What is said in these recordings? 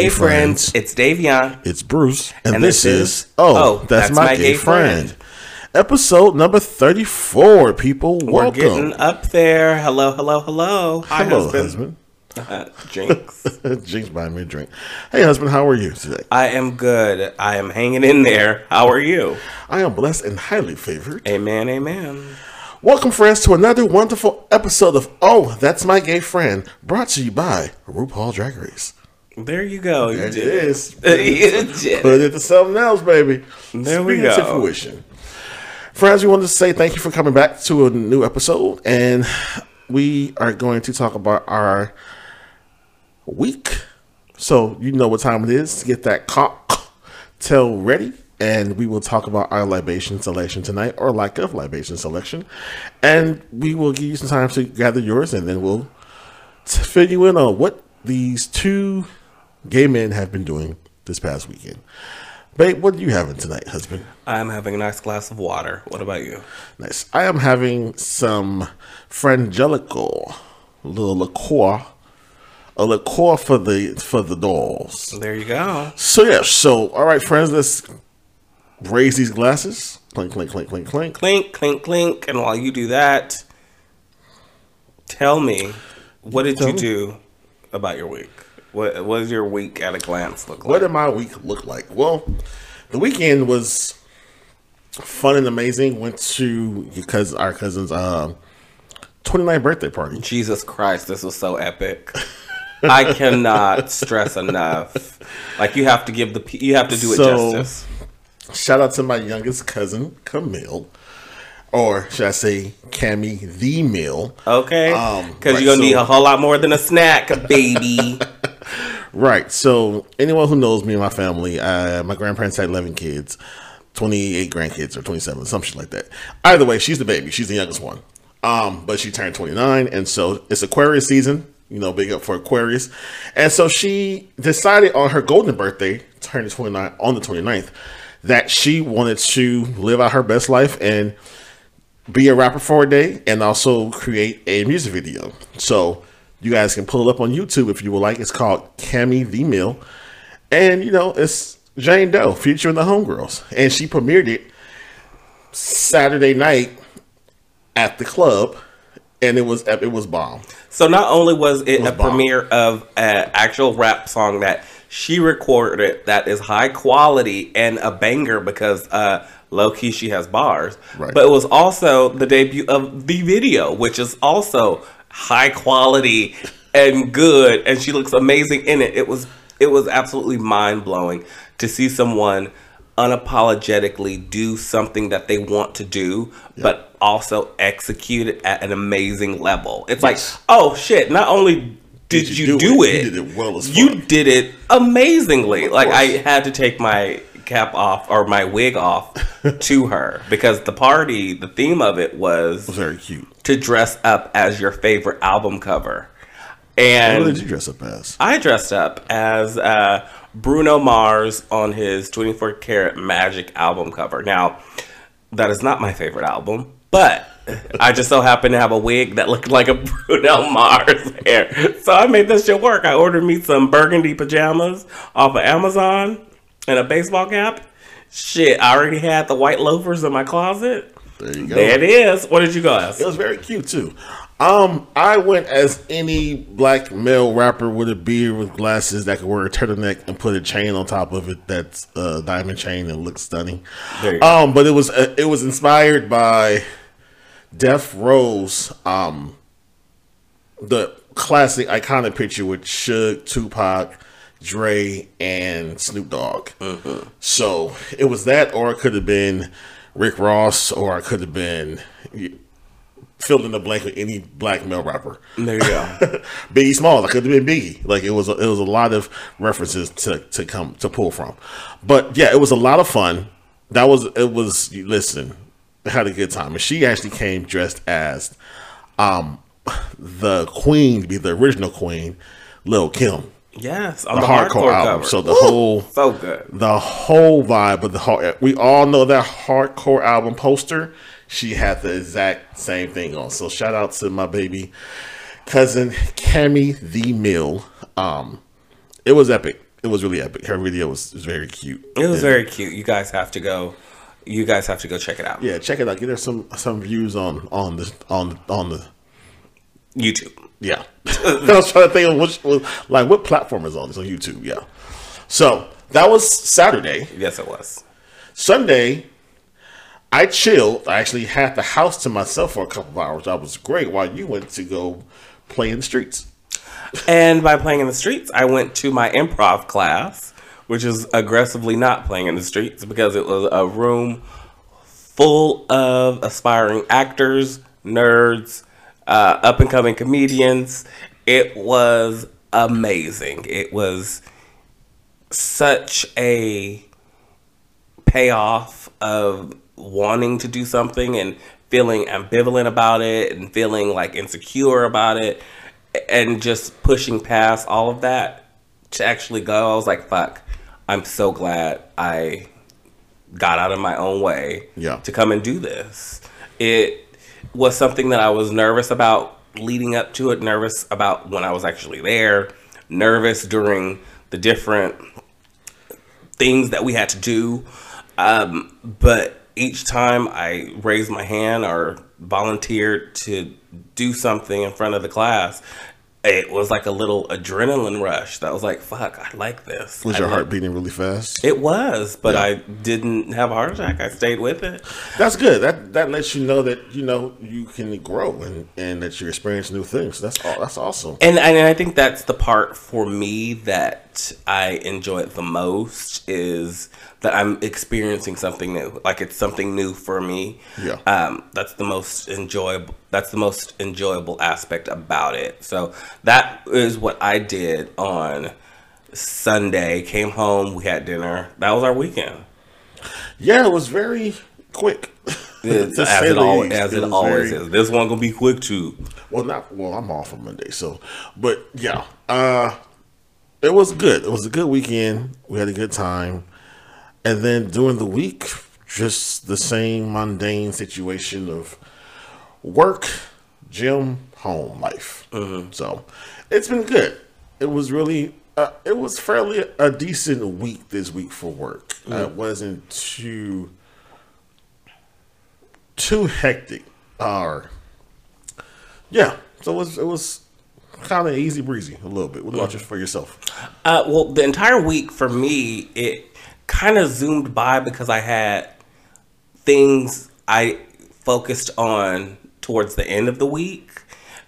Hey, friends. it's Davion. It's Bruce, and, and this, this, is Oh, oh that's, that's, my, my gay, gay friend. friend. Episode number 34, people. Welcome. We're getting up there. Hello, hello, hello. Hi, hello, husband. husband. Jinx. Jinx buying me a drink. Hey, husband, how are you today? I am good. I am hanging in there. How are you? I am blessed and highly favored. Amen, amen. Welcome, friends, to another wonderful episode of Oh, That's My Gay Friend, brought to you by RuPaul Drag Race. There you go. You it is. Put it into something else, baby. There we go. To fruition. Friends, we wanted to say thank you for coming back to a new episode, and we are going to talk about our week. So you know what time it is to get that cocktail ready and we will talk about our libation selection tonight or lack of libation selection. And we will give you some time to gather yours and then we'll fill you in on what these two gay men have been doing this past weekend. Babe, what are you having tonight, husband? I'm having a nice glass of water. What about you? Nice. I am having some Frangelico, a little liqueur a liqueur for the for the dolls. There you go. So yeah, so all right, friends, let's raise these glasses. Clink, clink, clink, clink, clink. Clink, clink, clink. And while you do that, tell me, what did tell you me. do about your week? What, what does your week at a glance look like? What did my week look like? Well, the weekend was fun and amazing. Went to because our cousin's um, 29th birthday party. Jesus Christ, this was so epic. I cannot stress enough. Like you have to give the you have to do it so, justice. Shout out to my youngest cousin, Camille. Or should I say, Cammy the Mill? Okay. Because um, you're going to so, need a whole lot more than a snack, baby. right. So, anyone who knows me and my family, uh, my grandparents had 11 kids, 28 grandkids, or 27, some shit like that. Either way, she's the baby. She's the youngest one. Um, but she turned 29, and so it's Aquarius season. You know, big up for Aquarius. And so she decided on her golden birthday, turning 29 on the 29th, that she wanted to live out her best life and be a rapper for a day and also create a music video. So you guys can pull it up on YouTube if you would like. It's called Cami the Mill. And you know, it's Jane Doe featuring the Homegirls. And she premiered it Saturday night at the club and it was it was bomb. So not only was it, it was a bomb. premiere of an actual rap song that she recorded that is high quality and a banger because uh, low key she has bars. Right. But it was also the debut of the video, which is also high quality and good, and she looks amazing in it. It was it was absolutely mind blowing to see someone unapologetically do something that they want to do, yep. but also execute it at an amazing level. It's yes. like, oh shit! Not only did, did you, you, do, do it? it? You did it well as fuck. You did it amazingly. Like I had to take my cap off or my wig off to her because the party, the theme of it was, was very cute to dress up as your favorite album cover. And what did you dress up as? I dressed up as uh, Bruno Mars on his 24 karat Magic album cover. Now, that is not my favorite album, but I just so happened to have a wig that looked like a Bruno Mars hair. So I made this shit work. I ordered me some burgundy pajamas off of Amazon and a baseball cap. Shit, I already had the white loafers in my closet. There you go. There it is. What did you go as? It was very cute too. Um, I went as any black male rapper with a beard with glasses that could wear a turtleneck and put a chain on top of it that's a diamond chain and looks stunning. Um, but it was uh, it was inspired by Death Row's um the classic iconic picture with Suge, Tupac, Dre, and Snoop Dogg. Mm-hmm. So it was that, or it could have been Rick Ross, or it could have been filled in the blank with any black male rapper. There you go. Biggie Small, it could have been Biggie. Like it was, a, it was a lot of references to to come to pull from. But yeah, it was a lot of fun. That was it was. Listen, had a good time. And she actually came dressed as um the queen, be the original queen, Lil Kim. Yes, on the, the hardcore, hardcore, album. Cover. So the Ooh, whole so good. The whole vibe of the whole we all know that hardcore album poster. She had the exact same thing on. So shout out to my baby cousin Cammy the Mill. Um, it was epic. it was really epic. Her video was, was very cute. It was very cute. You guys have to go. You guys have to go check it out. Yeah, check it out. Get her some some views on on the on on the YouTube. Yeah, I was trying to think of which like what platform is on this on YouTube. Yeah, so that was Saturday. Yes, it was. Sunday, I chilled. I actually had the house to myself for a couple of hours. That was great. While you went to go play in the streets. And by playing in the streets, I went to my improv class, which is aggressively not playing in the streets because it was a room full of aspiring actors, nerds, uh, up and coming comedians. It was amazing. It was such a payoff of wanting to do something and feeling ambivalent about it and feeling like insecure about it and just pushing past all of that to actually go, I was like, fuck, I'm so glad I got out of my own way yeah. to come and do this. It was something that I was nervous about leading up to it, nervous about when I was actually there, nervous during the different things that we had to do. Um, but each time I raised my hand or volunteered to do something in front of the class, it was like a little adrenaline rush that was like, fuck, I like this. Was I your heart beating really fast? It was, but Yeah. I didn't have a heart attack. I stayed with it. That's good. That that lets you know that you know you can grow and, and that you experience new things. That's all. That's awesome. And, and I think that's the part for me that I enjoy the most is that I'm experiencing something new. Like it's something new for me. Yeah. Um, that's the most enjoyable. That's the most enjoyable aspect about it. So that is what I did on Sunday. Came home. We had dinner. That was our weekend. Yeah, it was very quick. It's- as it, always, as it was always very- is. This one gonna be quick too. Well, not well. I'm off on Monday, so but yeah, uh, it was good. It was a good weekend. We had a good time, and then during the week, just the same mundane situation of work, gym, home life. So it's been good. It was really. Uh, it was fairly a decent week this week for work. Uh, it wasn't too too hectic. Or yeah, so it was it was kind of easy breezy a little bit. What about you for yourself? Uh, well, the entire week for me, it kind of zoomed by because I had things I focused on towards the end of the week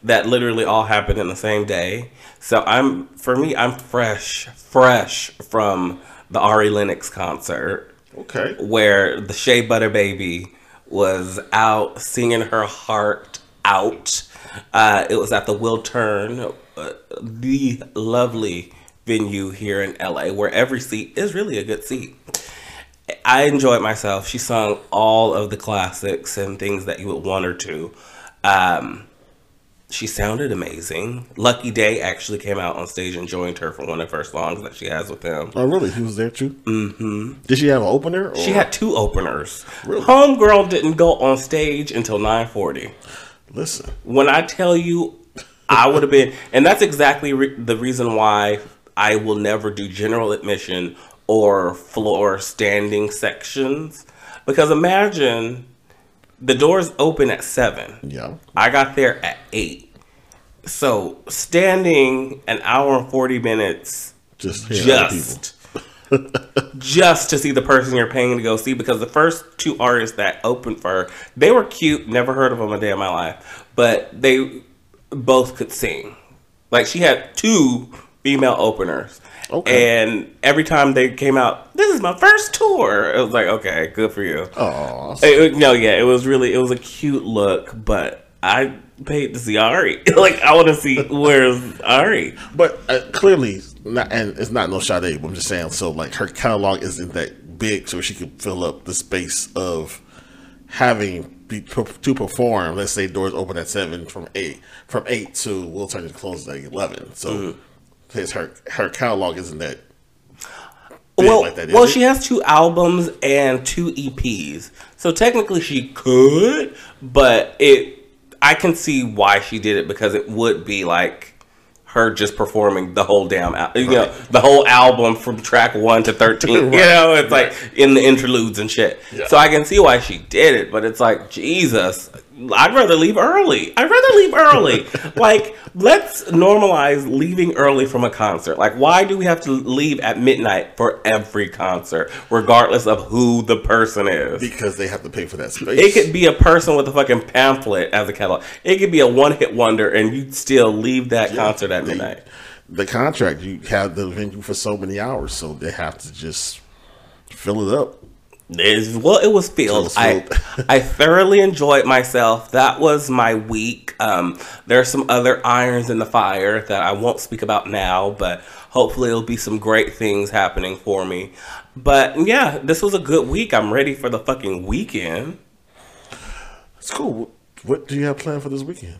that literally all happened in the same day. So I'm, for me, I'm fresh, fresh from the Ari Lennox concert Okay, where the Shea Butter Baby was out singing her heart out. Uh, it was at the Wiltern, uh, the lovely venue here in LA, where every seat is really a good seat. I enjoyed myself. She sung all of the classics and things that you would want her to. Um, she sounded amazing. Lucky Daye actually came out on stage and joined her for one of her songs that she has with him. oh really? He was there too. Mm-hmm. Did she have an opener? Or? She had two openers. Really? Homegirl didn't go on stage until 9:40. Listen, When I tell you, I would have been, and that's exactly re- the reason why I will never do general admission or floor standing sections. Because imagine the doors open at seven. yeah, I got there at eight. So standing an hour and forty minutes just just just to see the person you're paying to go see because the first two artists that opened for her they were cute never heard of them a day in my life but they both could sing like she had two female openers Okay. and every time they came out this is my first tour it was like okay good for you Oh, no, yeah, it was really it was a cute look, but I paid to see Ari. like I want to see where's Ari. but uh, clearly not, and it's not no Sade. But I'm just saying. So like her catalog isn't that big, so she could fill up the space of having be, to perform. Let's say doors open at seven from eight from eight to we'll turn it close at eleven. So his her her catalog isn't that. Well, like that, is well, it? she has two albums and two EPs, so technically she could, but it I can see why she did it because it would be like her just performing the whole damn al- you know the whole album from track 1 to 13 right. you know it's right. like in the interludes and shit yeah. so i can see why she did it but it's like jesus I'd rather leave early. I'd rather leave early. like, let's normalize leaving early from a concert. Like, why do we have to leave at midnight for every concert, regardless of who the person is? Because they have to pay for that space. It could be a person with a fucking pamphlet as a catalog. It could be a one hit wonder, and you'd still leave that yeah, concert at midnight. The contract, you have the venue for so many hours, so they have to just fill it up. Is well, it was filled. I I thoroughly enjoyed myself. That was my week. Um, there are some other irons in the fire that I won't speak about now, but hopefully it'll be some great things happening for me. But yeah, this was a good week. I'm ready for the fucking weekend. It's cool. What do you have planned for this weekend?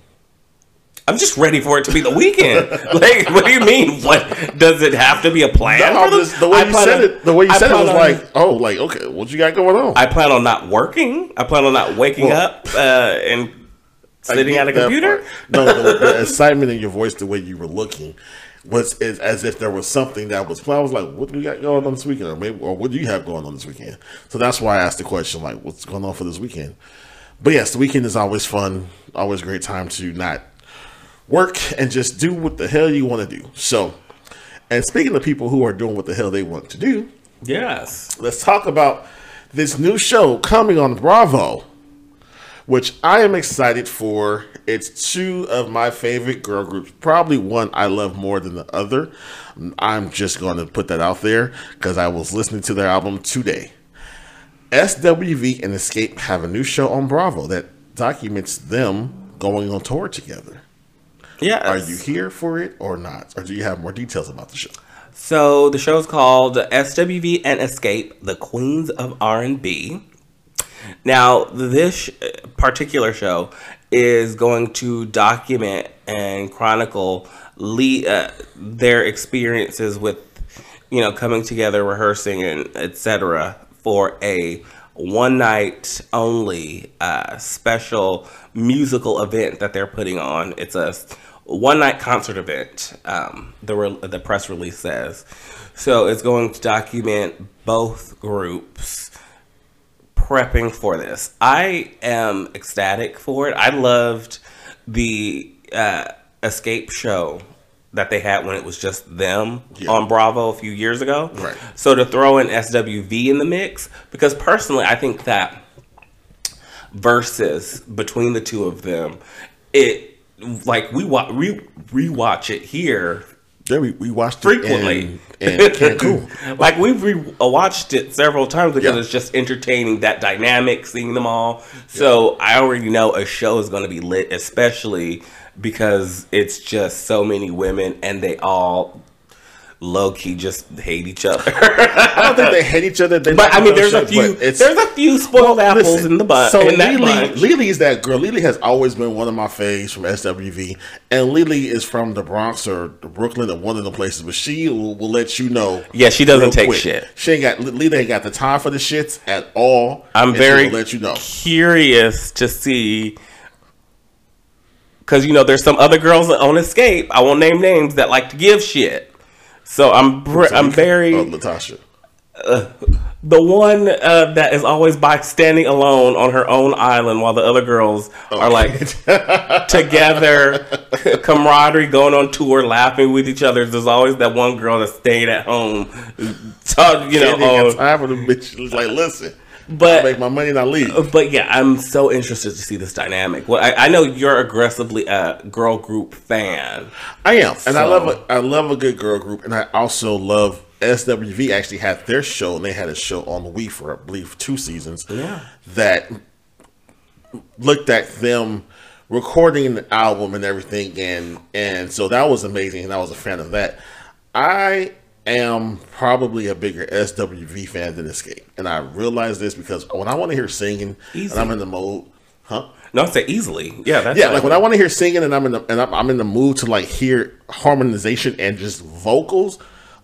I'm just ready for it to be the weekend. like, what do you mean? What does it have to be a plan? No, just, the way I you said on, it, the way you I said it was on, like, oh, like okay, what you got going on? I plan on not working. I plan on not waking well, up uh, and sitting at a computer. No, the, the excitement in your voice, the way you were looking, was is as if there was something that was planned. I was like, what do we got going on this weekend, or maybe, or what do you have going on this weekend? So that's why I asked the question, like, what's going on for this weekend? But yes, the weekend is always fun, always a great time to not work and just do what the hell you want to do. So, and speaking of people who are doing what the hell they want to do, yes, let's talk about this new show coming on Bravo, which I am excited for. It's two of my favorite girl groups, probably one I love more than the other. I'm just going to put that out there because I was listening to their album today. SWV and Xscape have a new show on Bravo that documents them going on tour together. Yeah. Are you here for it or not? Or do you have more details about the show? So the show is called SWV and Xscape: The Queens of R&B. Now, this particular show is going to document and chronicle le- uh, their experiences with, you know, coming together, rehearsing, and etc. for a one night only uh, special musical event that they're putting on. It's a one night concert event. Um, the re- the press release says so. It's going to document both groups prepping for this. I am ecstatic for it. I loved the uh, Xscape show that they had when it was just them yeah. on Bravo a few years ago. Right. So to throw in SWV in the mix, because personally, I think that versus between the two of them, it like we wa- re rewatch it here. Yeah, we, we watched frequently. In, in Cancun. like we've re- watched it several times because yeah. it's just entertaining that dynamic, seeing them all. So yeah. I already know a show is going to be lit, especially because it's just so many women and they all low key just hate each other. I don't think they hate each other. They but I mean, there's a few. There's a few spoiled well, apples listen, in the butt. So Lelee, Lelee is that girl. Lelee has always been one of my faves from SWV, and Lelee is from the Bronx or Brooklyn or one of the places. But she will, will let you know. Yeah, she doesn't take quick. shit. She ain't got Lelee ain't got the time for the shits at all. I'm very let you know. curious to see because you know there's some other girls on Xscape. I won't name names that like to give shit. So I'm br- I'm very oh, Natasha. Uh, the one uh, that is always by standing alone on her own island while the other girls oh. are like together, camaraderie, going on tour, laughing with each other. There's always that one girl that stayed at home, talk, you know. Oh, time for the bitch. Like, listen, but I make my money and I leave. Uh, but yeah, I'm so interested to see this dynamic. Well, I, I know you're aggressively a girl group fan. I am, so. and I love a, I love a good girl group, and I also love SWV. Actually, had their show, and they had a show on the WE for I believe two seasons. Yeah, that looked at them recording the album and everything, and and so that was amazing, and I was a fan of that. I am probably a bigger SWV fan than Xscape, and I realize this because when I want to hear singing Easy. and I'm in the mode, huh? No, I say easily. Yeah, yeah. Like when I want to hear singing and I'm in the and I'm, I'm, in the mood to like hear harmonization and just vocals,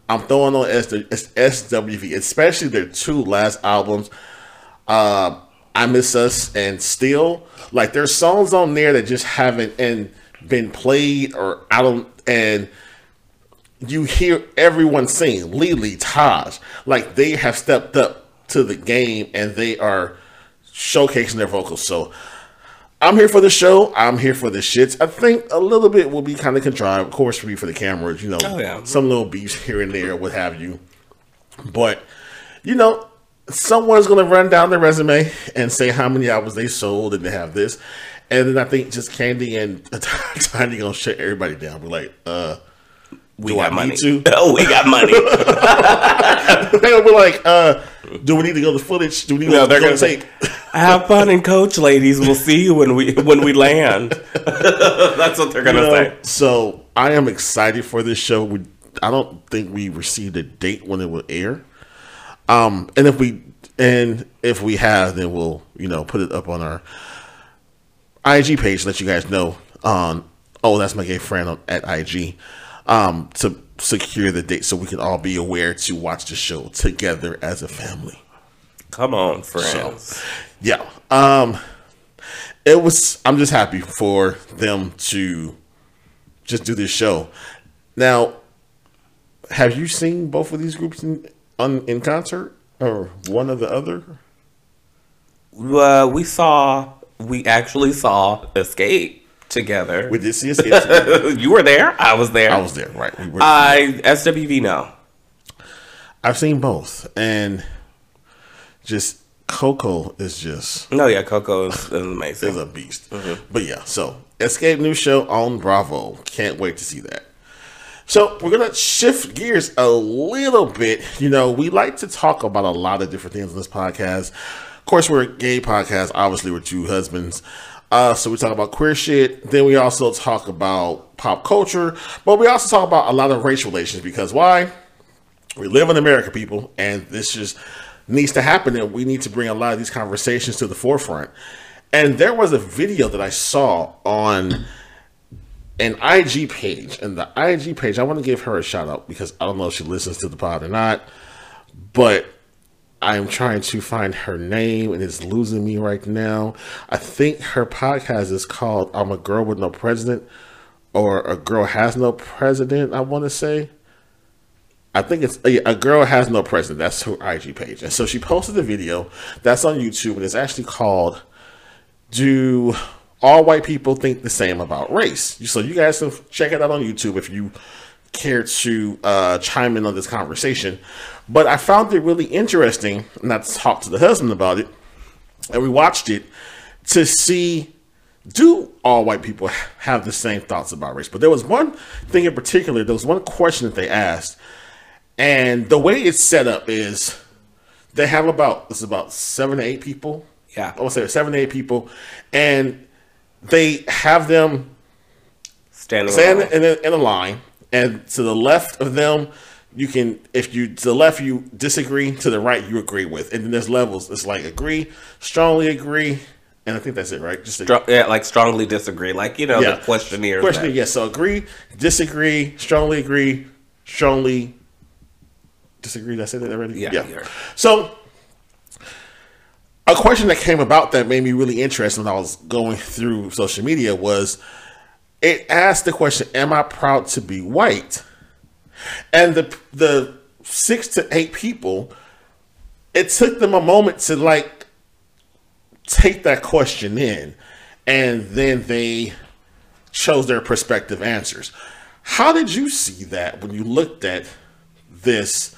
I'm throwing on SWV, especially their two last albums. Uh, I Missed Us and still like there's songs on there that just haven't and been played or I don't and you hear everyone sing Lelee, Taj, like they have stepped up to the game and they are showcasing their vocals. So I'm here for the show. I'm here for the shits. I think a little bit will be kind of contrived, of course, for me for the cameras. You know, oh, yeah. some little beefs here and there, what have you. But you know, someone's going to run down their resume and say how many albums they sold and they have this. And then I think just Kandi and Tiny gonna shut everybody down. Be like, uh, we got money. To? Oh, we got money. They'll be like, uh, do we need to go to the footage? Do we need no, to they're go gonna take? Have fun and coach, ladies. We'll see you when we when we land. That's what they're gonna you know, say. So I am excited for this show. We, I don't think we received a date when it will air. Um, and if we and if we have, then we'll you know put it up on our IG page. To let you guys know on. Oh, that's my gay friend on, at IG um, to secure the date so we can all be aware to watch the show together as a family. Come on, friends. So, yeah. Um, it was. I'm just happy for them to just do this show. Now, have you seen both of these groups in on, in concert or one or the other? Uh, we saw. We actually saw Xscape together. We did see Xscape. you were there. I was there. I was there. Right. We were, I SWV no. I've seen both, and just Coko is just no, yeah, Coko is, is amazing. is a beast. Mm-hmm. But yeah, so Xscape new show on Bravo. Can't wait to see that. So we're gonna shift gears a little bit. You know, we like to talk about a lot of different things in this podcast. Of course, we're a gay podcast. Obviously, we're two husbands. Uh, so we talk about queer shit. Then we also talk about pop culture, but we also talk about a lot of race relations because why? We live in America, people, and this just needs to happen. And we need to bring a lot of these conversations to the forefront. And there was a video that I saw on an IG page, and the IG page, I want to give her a shout out because I don't know if she listens to the pod or not, but I'm trying to find her name and it's losing me right now. I think her podcast is called I'm a Girl with No President or A Girl Has No President, I want to say. I think it's a, girl has no president. That's her IG page. And so she posted a video that's on YouTube and it's actually called Do All White People Think the Same About Race? So you guys can check it out on YouTube if you care to uh, chime in on this conversation. But I found it really interesting, and I talked to the husband about it, and we watched it to see do all white people have the same thoughts about race? But there was one thing in particular, there was one question that they asked, and the way it's set up is they have about this is about seven to eight people. Yeah. I would say seven to eight people, and they have them standing, standing in, a, in a line, and to the left of them you can if you to the left you disagree to the right you agree with. And then there's levels. It's like agree strongly agree and i think that's it right? Just Strong, yeah like strongly disagree. Like you know yeah. the questionnaire questionnaire yes yeah, so agree disagree strongly agree strongly disagree. Did i say that already? Yeah, yeah. so a question that came about that made me really interested when i was going through social media was it asked the question am i proud to be white and the the six to eight people, it took them a moment to like take that question in, and then they chose their prospective answers. How did you see that when you looked at this?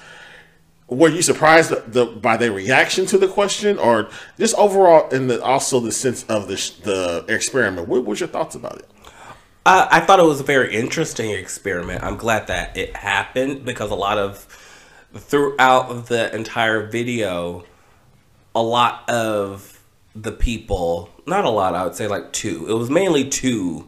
Were you surprised the, the, by their reaction to the question, or just overall, in the also the sense of the the experiment? What was your thoughts about it? Uh, I thought it was a very interesting experiment. I'm glad that it happened because a lot of throughout the entire video, a lot of the people, not a lot, I would say like two. It was mainly two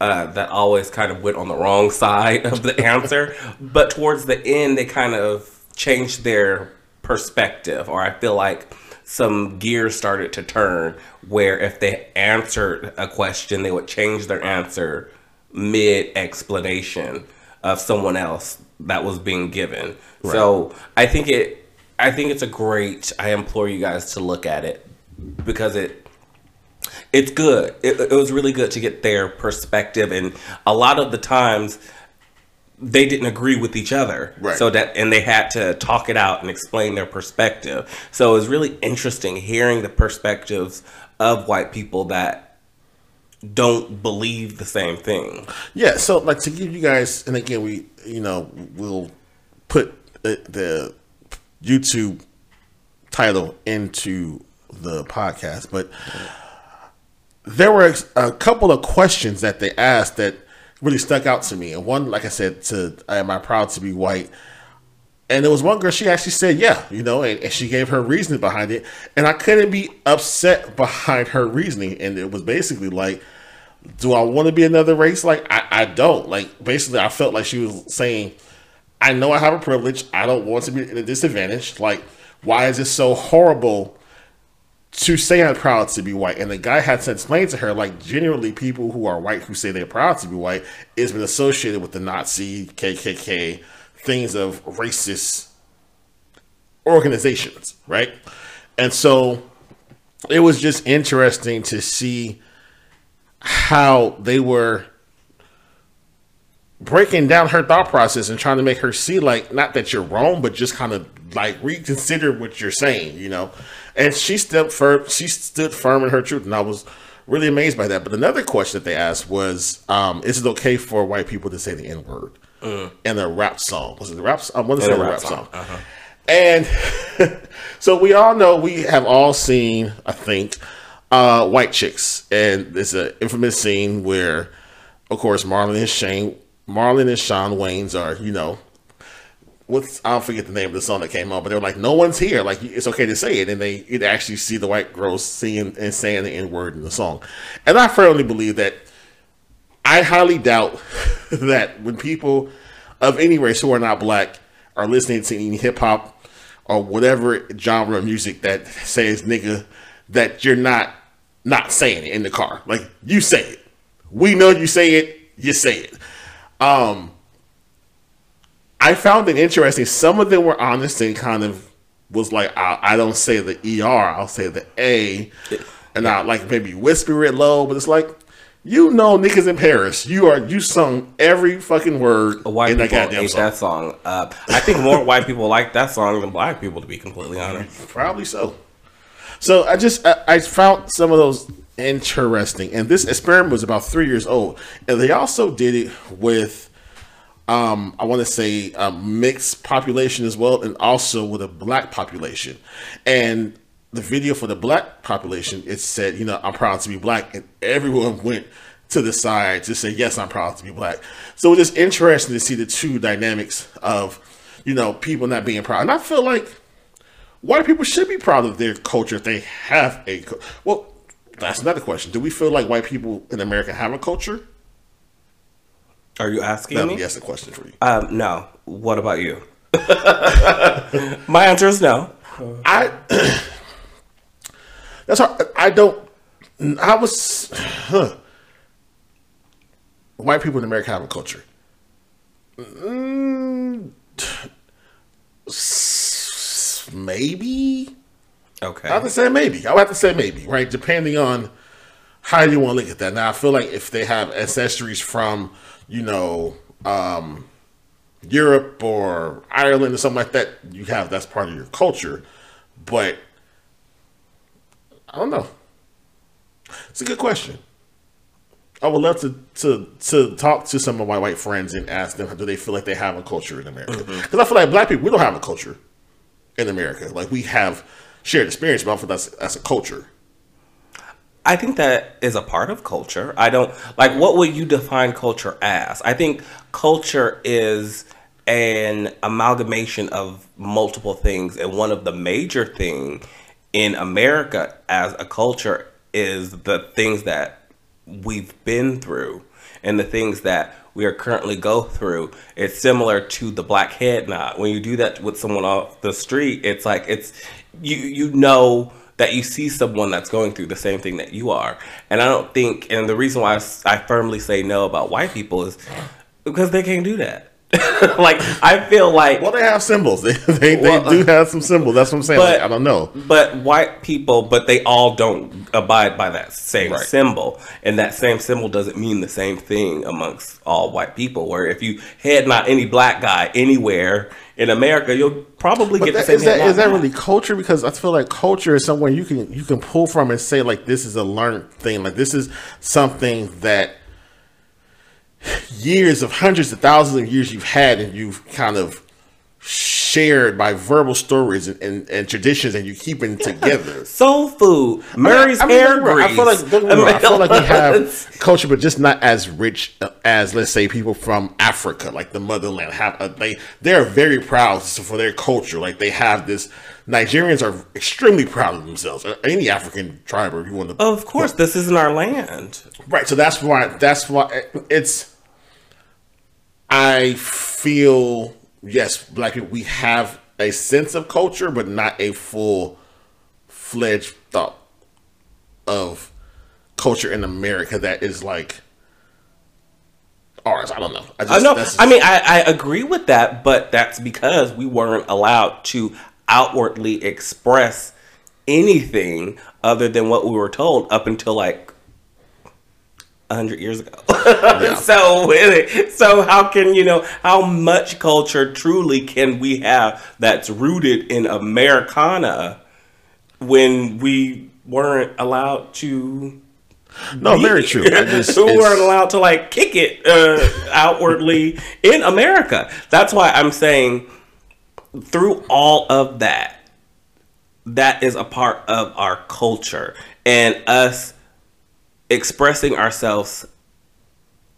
uh, that always kind of went on the wrong side of the answer. but towards the end, they kind of changed their perspective, or I feel like some gears started to turn where if they answered a question, they would change their answer mid explanation of someone else that was being given. Right. So I think it I think it's a great I implore you guys to look at it because it it's good. It, it was really good to get their perspective and a lot of the times they didn't agree with each other. Right. So that and they had to talk it out and explain their perspective. So it was really interesting hearing the perspectives of white people that don't believe the same thing. Yeah, so like to give you guys and again we you know we'll put the, the YouTube title into the podcast, but there were a couple of questions that they asked that really stuck out to me. And one, like I said, to am I proud to be white? And there was one girl, she actually said, yeah, you know, and, and, she gave her reasoning behind it. And I couldn't be upset behind her reasoning. And it was basically like, do I want to be another race? Like, I, I don't. Like, basically, I felt like she was saying, I know I have a privilege. I don't want to be at a disadvantage. Like, why is it so horrible to say I'm proud to be white. And the guy had to explain to her, like, generally, people who are white who say they're proud to be white is been associated with the Nazi, KKK, things of racist organizations, right? And so it was just interesting to see how they were breaking down her thought process and trying to make her see, like, not that you're wrong, but just kind of like reconsider what you're saying, you know and she stood firm. She stood firm in her truth, and I was really amazed by that. But another question that they asked was, um, "Is it okay for white people to say the N word mm. in a rap song?" Was it the rap? I want to say a rap, rap song. song. Uh-huh. And so we all know we have all seen, I think, uh, White Chicks, and it's an infamous scene where, of course, Marlon and Shane, Marlon and Shawn Wayans are, you know, what's I don't forget the name of the song that came on, but they were like, "No one's here. Like it's okay to say it," and they you'd actually see the white girls singing and saying the N word in the song. And I firmly believe that. I highly doubt that when people of any race who are not black are listening to any hip hop or whatever genre of music that says nigga, that you're not not saying it in the car. Like you say it. We know you say it. You say it. Um, I found it interesting. Some of them were honest and kind of was like, I, I don't say the ER, I'll say the A. And I like maybe whisper it low, but it's like, you know, niggas in Paris. You are you sung every fucking word white in that goddamn song. That song. Uh, I think more white people like that song than black people, to be completely honest. Probably so. So I just I, I found some of those interesting, and this experiment was about three years old, and they also did it with um, I want to say a mixed population as well, and also with a black population. And the video for the black population, it said, you know, I'm proud to be black, and everyone went to the side to say, yes, I'm proud to be black. So it's just interesting to see the two dynamics of, you know, people not being proud. And I feel like white people should be proud of their culture if they have a. Well, that's another question. Do we feel like white people in America have a culture? Are you asking Let me? Yes, a question for you. Um, no. What about you? My answer is no. I. that's hard. I don't. I was. Huh. White people in America have a culture. Mm, maybe. Okay. I have to say maybe. I would have to say maybe, right? Depending on how you want to look at that. Now, I feel like if they have ancestries from you know, um, Europe or Ireland or something like that, you have that's part of your culture. But I don't know. It's a good question. I would love to to to talk to some of my white friends and ask them do they feel like they have a culture in America? Because mm-hmm. I feel like black people we don't have a culture in America. Like we have shared experience, but I that's that's a culture. I think that is a part of culture. I don't like what would you define culture as? I think culture is an amalgamation of multiple things and one of the major thing in America as a culture is the things that we've been through and the things that we are currently go through. It's similar to the black head knot. When you do that with someone off the street, it's like it's you you know that you see someone that's going through the same thing that you are. And I don't think, and the reason why I, I firmly say no about white people is because they can't do that. like I feel like well, they have symbols. They they, well, they do have some symbols. That's what I'm saying. But, like, I don't know. But white people, but they all don't abide by that same right. symbol, and that same symbol doesn't mean the same thing amongst all white people. Where if you head not any black guy anywhere in America, you'll probably but get that, the same. Is that, is that really culture? Because I feel like culture is somewhere you can you can pull from and say like this is a learned thing. Like this is something that years of hundreds of thousands of years you've had and you've kind of shared by verbal stories and, and, and traditions and you keep them together. Soul food, Murray's I mean, I mean, hair grease. I feel like I feel like we have culture, but just not as rich uh, as let's say people from Africa, like the motherland. Have a, they they're very proud for their culture. Like they have this. Nigerians are extremely proud of themselves. Uh, any African tribe, or you want to. Of course, this isn't our land, right? So that's why. That's why it's I feel yes, black people we have a sense of culture, but not a full fledged thought of culture in America that is like ours. I don't know. I, just, I know. Just... I mean, I, I agree with that, but that's because we weren't allowed to outwardly express anything other than what we were told up until like hundred years ago. yeah. so, so how can you know how much culture truly can we have that's rooted in Americana when we weren't allowed to? No, be, very true. Just, who weren't allowed to like kick it uh, outwardly in America. That's why I'm saying through all of that, that is a part of our culture and us expressing ourselves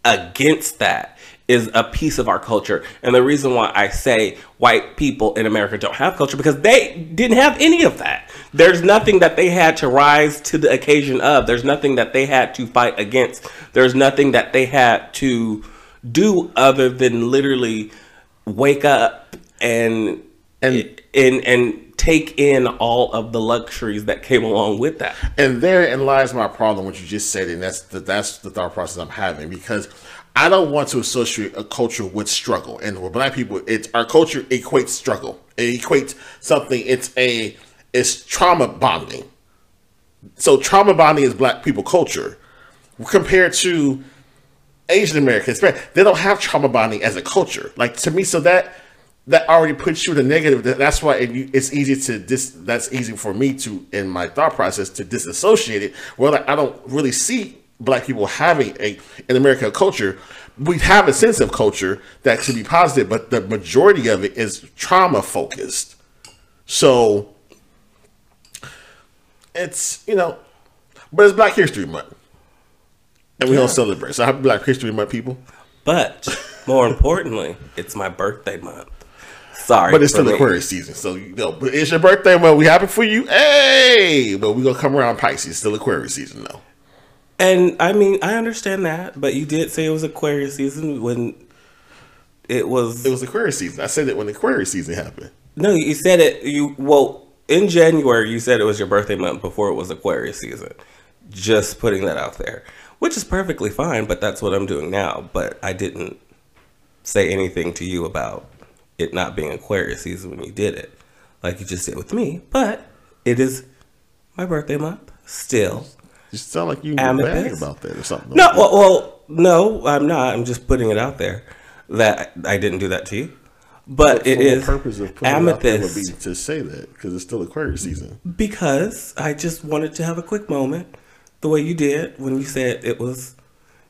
against that is a piece of our culture. And the reason why I say white people in America don't have culture because they didn't have any of that. There's nothing that they had to rise to the occasion of. There's nothing that they had to fight against. There's nothing that they had to do other than literally wake up and and and and take in all of the luxuries that came along with that. And therein lies my problem, what you just said, and that's the, that's the thought process I'm having because I don't want to associate a culture with struggle. And for black people, it's our culture equates struggle. It equates something. It's a it's trauma bonding. So trauma bonding is black people culture compared to Asian Americans. They don't have trauma bonding as a culture. Like to me, so that that already puts you in the negative. That's why it, it's easy to dis. That's easy for me to, in my thought process, to disassociate it. Well, like, I don't really see black people having a in American culture. We have a sense of culture that should be positive, but the majority of it is trauma focused. So it's you know, but it's Black History Month, and we yeah. don't celebrate. So happy Black History Month, people. But more importantly, it's my birthday month. Sorry, but it's still Aquarius season, so you know. But it's your birthday, well, we happy for you, hey! But we gonna come around Pisces. Still Aquarius season, though. And I mean, I understand that, but you did say it was Aquarius season when it was. It was Aquarius season. I said it when Aquarius season happened. No, you said it. You well in January. You said it was your birthday month before it was Aquarius season. Just putting that out there, which is perfectly fine. But that's what I'm doing now. But I didn't say anything to you about it not being Aquarius season when you did it, like you just did with me. But it is my birthday month still. You sound like you were bad about that or something. No, well, well, no, I'm not. I'm just putting it out there that I didn't do that to you. But, but it is purpose of putting amethyst would be to say that because it's still Aquarius season. Because I just wanted to have a quick moment, the way you did when you said it was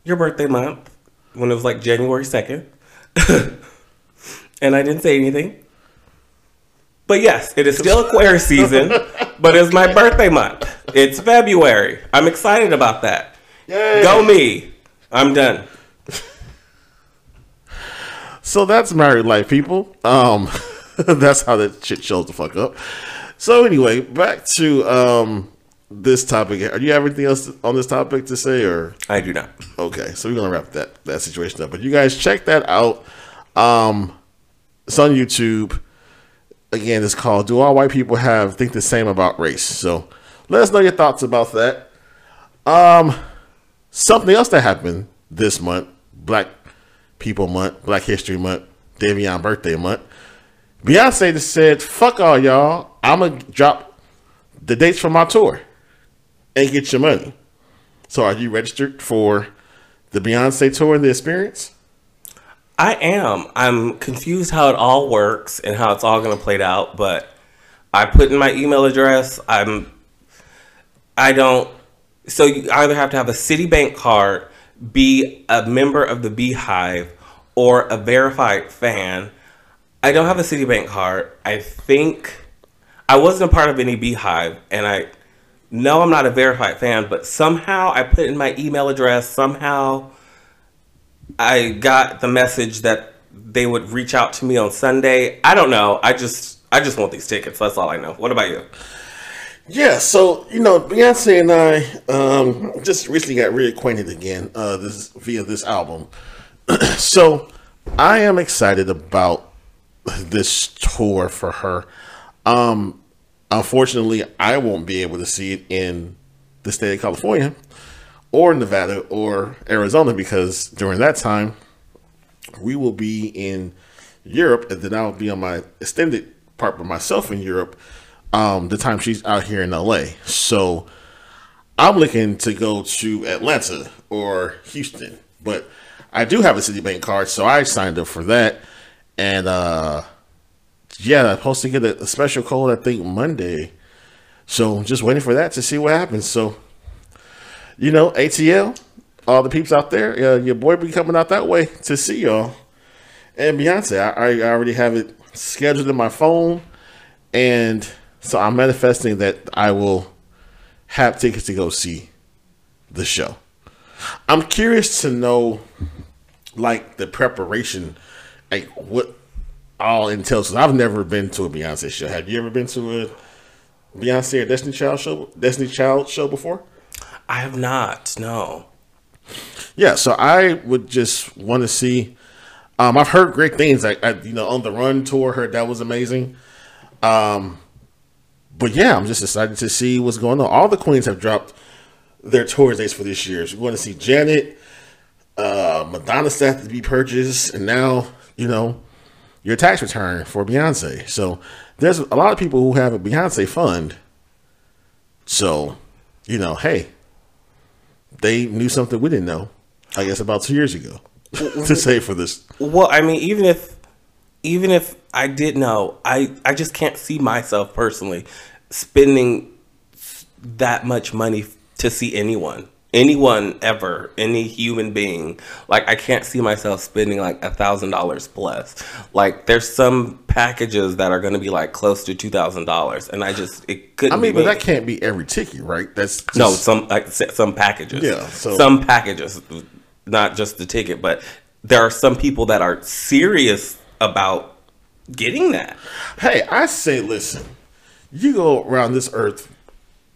your birthday month, when it was like January second. and I didn't say anything. But yes, it is still Aquarius season, but it's my birthday month. It's February. I'm excited about that. Yay. Go me. I'm done. So that's married life, people. Um, that's how that shit shows the fuck up. So anyway, back to um this topic. Do you have anything else on this topic to say, or I do not? Okay, so we're gonna wrap that that situation up. But you guys check that out. Um, it's on YouTube. Again, it's called "Do All White People Have Think the Same About Race?" So let us know your thoughts about that. Um, something else that happened this month, Black People Month, Black History Month, Davion birthday month. Beyonce just said, "Fuck all y'all. I'm gonna drop the dates for my tour and get your money." So, are you registered for the Beyonce tour and the experience? I am. I'm confused how it all works and how it's all going to play out, but I put in my email address. I'm. I don't. So you either have to have a Citibank card, be a member of the BeyHive, or a verified fan. I don't have a Citibank card. I think I wasn't a part of any BeyHive, and I know I'm not a verified fan, but somehow I put in my email address. Somehow I got the message that they would reach out to me on Sunday. I don't know. I just I just want these tickets. That's all I know. What about you? Yeah, so you know, Beyonce and I um, just recently got reacquainted again uh, this via this album. so I am excited about this tour for her. Um, unfortunately, I won't be able to see it in the state of California or Nevada or Arizona because during that time we will be in Europe and then I'll be on my extended part by myself in Europe um, the time she's out here in LA. So I'm looking to go to Atlanta or Houston, but I do have a Citibank card, so I signed up for that. And uh, yeah, I'm supposed to get a, a special code, I think, Monday. So just waiting for that to see what happens. So you know, ATL, all the peeps out there, uh, your boy be coming out that way to see y'all. And Beyonce, I, I already have it scheduled in my phone. And so I'm manifesting that I will have tickets to go see the show. I'm curious to know, like, the preparation, like, what all entails. I've never been to a Beyonce show. Have you ever been to a Beyonce or Destiny Child show? Destiny Child show before? I have not. No. Yeah, so I would just want to see. Um, I've heard great things. I, I, you know, on the Run tour, heard that was amazing. Um, but yeah, I'm just excited to see what's going on. All the queens have dropped their tour dates for this year. So we want to see Janet, uh, Madonna to be purchased, and now you know your tax return for Beyonce. So there's a lot of people who have a Beyonce fund. So you know, hey, they knew something we didn't know. I guess about two years ago to mm-hmm. say for this. Well, I mean, even if even if I did know, I I just can't see myself personally spending that much money to see anyone anyone ever, any human being. Like I can't see myself spending like a thousand dollars plus. Like there's some packages that are going to be like close to two thousand dollars, and I just it couldn't. I mean, but me. that can't be every ticket, right? That's just... no some like some packages. Yeah, so some packages, not just the ticket, but there are some people that are serious about getting that. Hey, I say, listen, you go around this earth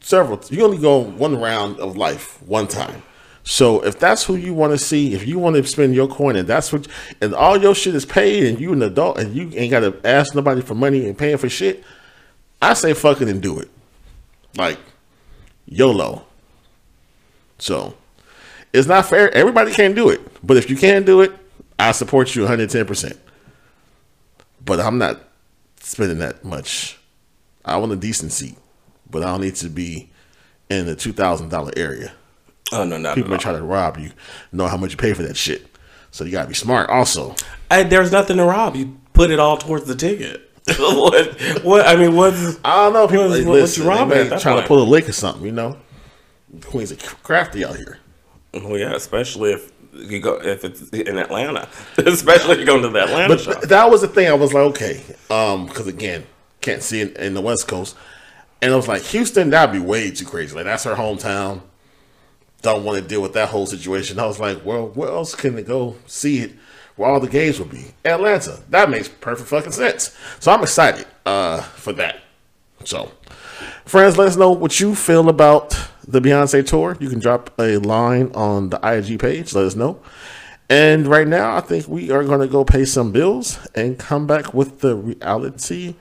several. You only go one round of life one time. So if that's who you want to see, if you want to spend your coin and that's what, and all your shit is paid, and you an adult and you ain't got to ask nobody for money and paying for shit, I say fuck it and do it. Like YOLO. So it's not fair. Everybody can't do it, but if you can do it, I support you 110. percent But I'm not spending that much. I want a decent seat but I don't need to be in the two thousand dollar area. Oh no, no, people may try to rob you. Know how much you pay for that shit, so you gotta be smart. Also, I, there's nothing to rob. You put it all towards the ticket. what? What? I mean, what? I don't know. People, what, listen, what you robbing? Trying point. to pull a lick or something. You know, Queens are crafty out here. Well, yeah, especially if you go if it's in Atlanta, especially if you're going to the Atlanta. But shop. that was the thing. I was like, okay, um, because again, can't see it in the West Coast. And I was like, Houston, that'd be way too crazy. Like that's her hometown. Don't want to deal with that whole situation. I was like, well, where else can they go see it where all the games will be? Atlanta. That makes perfect fucking sense. So I'm excited uh, for that. So, friends, let us know what you feel about the Beyonce tour. You can drop a line on the IG page. Let us know. And right now, I think we are going to go pay some bills and come back with the reality.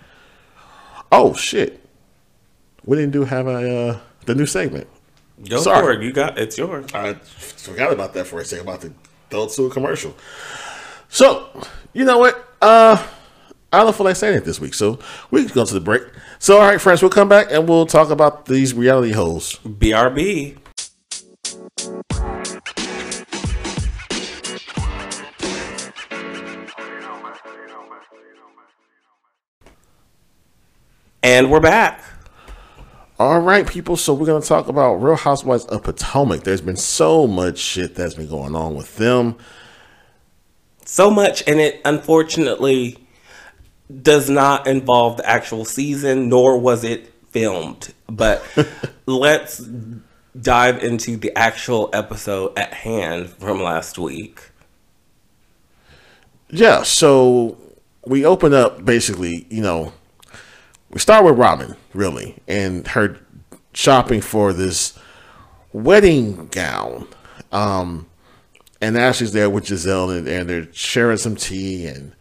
Oh, shit we didn't do have a uh, the new segment. Go Sorry. for it. You got it's yours. I forgot about that for a second. About to throw it to a commercial. So you know what? Uh, I don't feel like saying it this week, so we can go to the break. So, all right, friends, we'll come back and we'll talk about these reality holes. BRB. And we're back. All right, people. So we're going to talk about Real Housewives of Potomac. There's been so much shit that's been going on with them. So much, and it unfortunately does not involve the actual season, nor was it filmed. But let's dive into the actual episode at hand from last week. Yeah, so we open up basically, you know, we start with Robyn, really, and her shopping for this wedding gown. Um, and Ashley's there with Gizelle, and, and, they're sharing some tea. And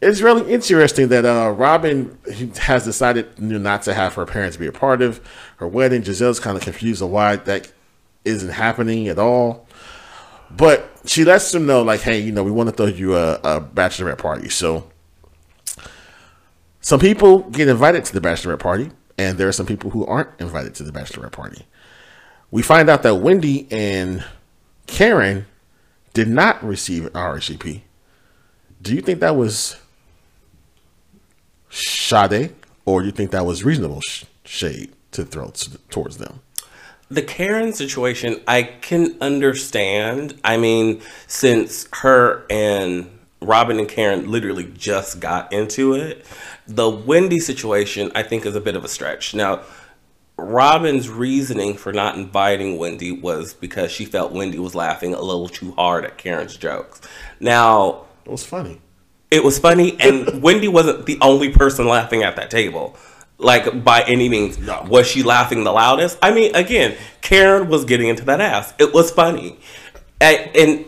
it's really interesting that uh, Robyn has decided not to have her parents be a part of her wedding. Gizelle's kind of confused on why that isn't happening at all. But she lets them know, like, hey, you know, we want to throw you a, a bachelorette party. So some people get invited to the bachelorette party, and there are some people who aren't invited to the bachelorette party. We find out that Wendy and Karen did not receive RSVP. Do you think that was shade, or do you think that was reasonable sh- shade to throw t- towards them? The Karen situation, I can understand. I mean, since her and Robyn and Karen literally just got into it, the Wendy situation, I think, is a bit of a stretch. Now, Robyn's reasoning for not inviting Wendy was because she felt Wendy was laughing a little too hard at Karen's jokes. Now, it was funny. It was funny, and Wendy wasn't the only person laughing at that table. Like by any means, no. was she laughing the loudest? I mean, again, Karen was getting into that ass. It was funny, and, and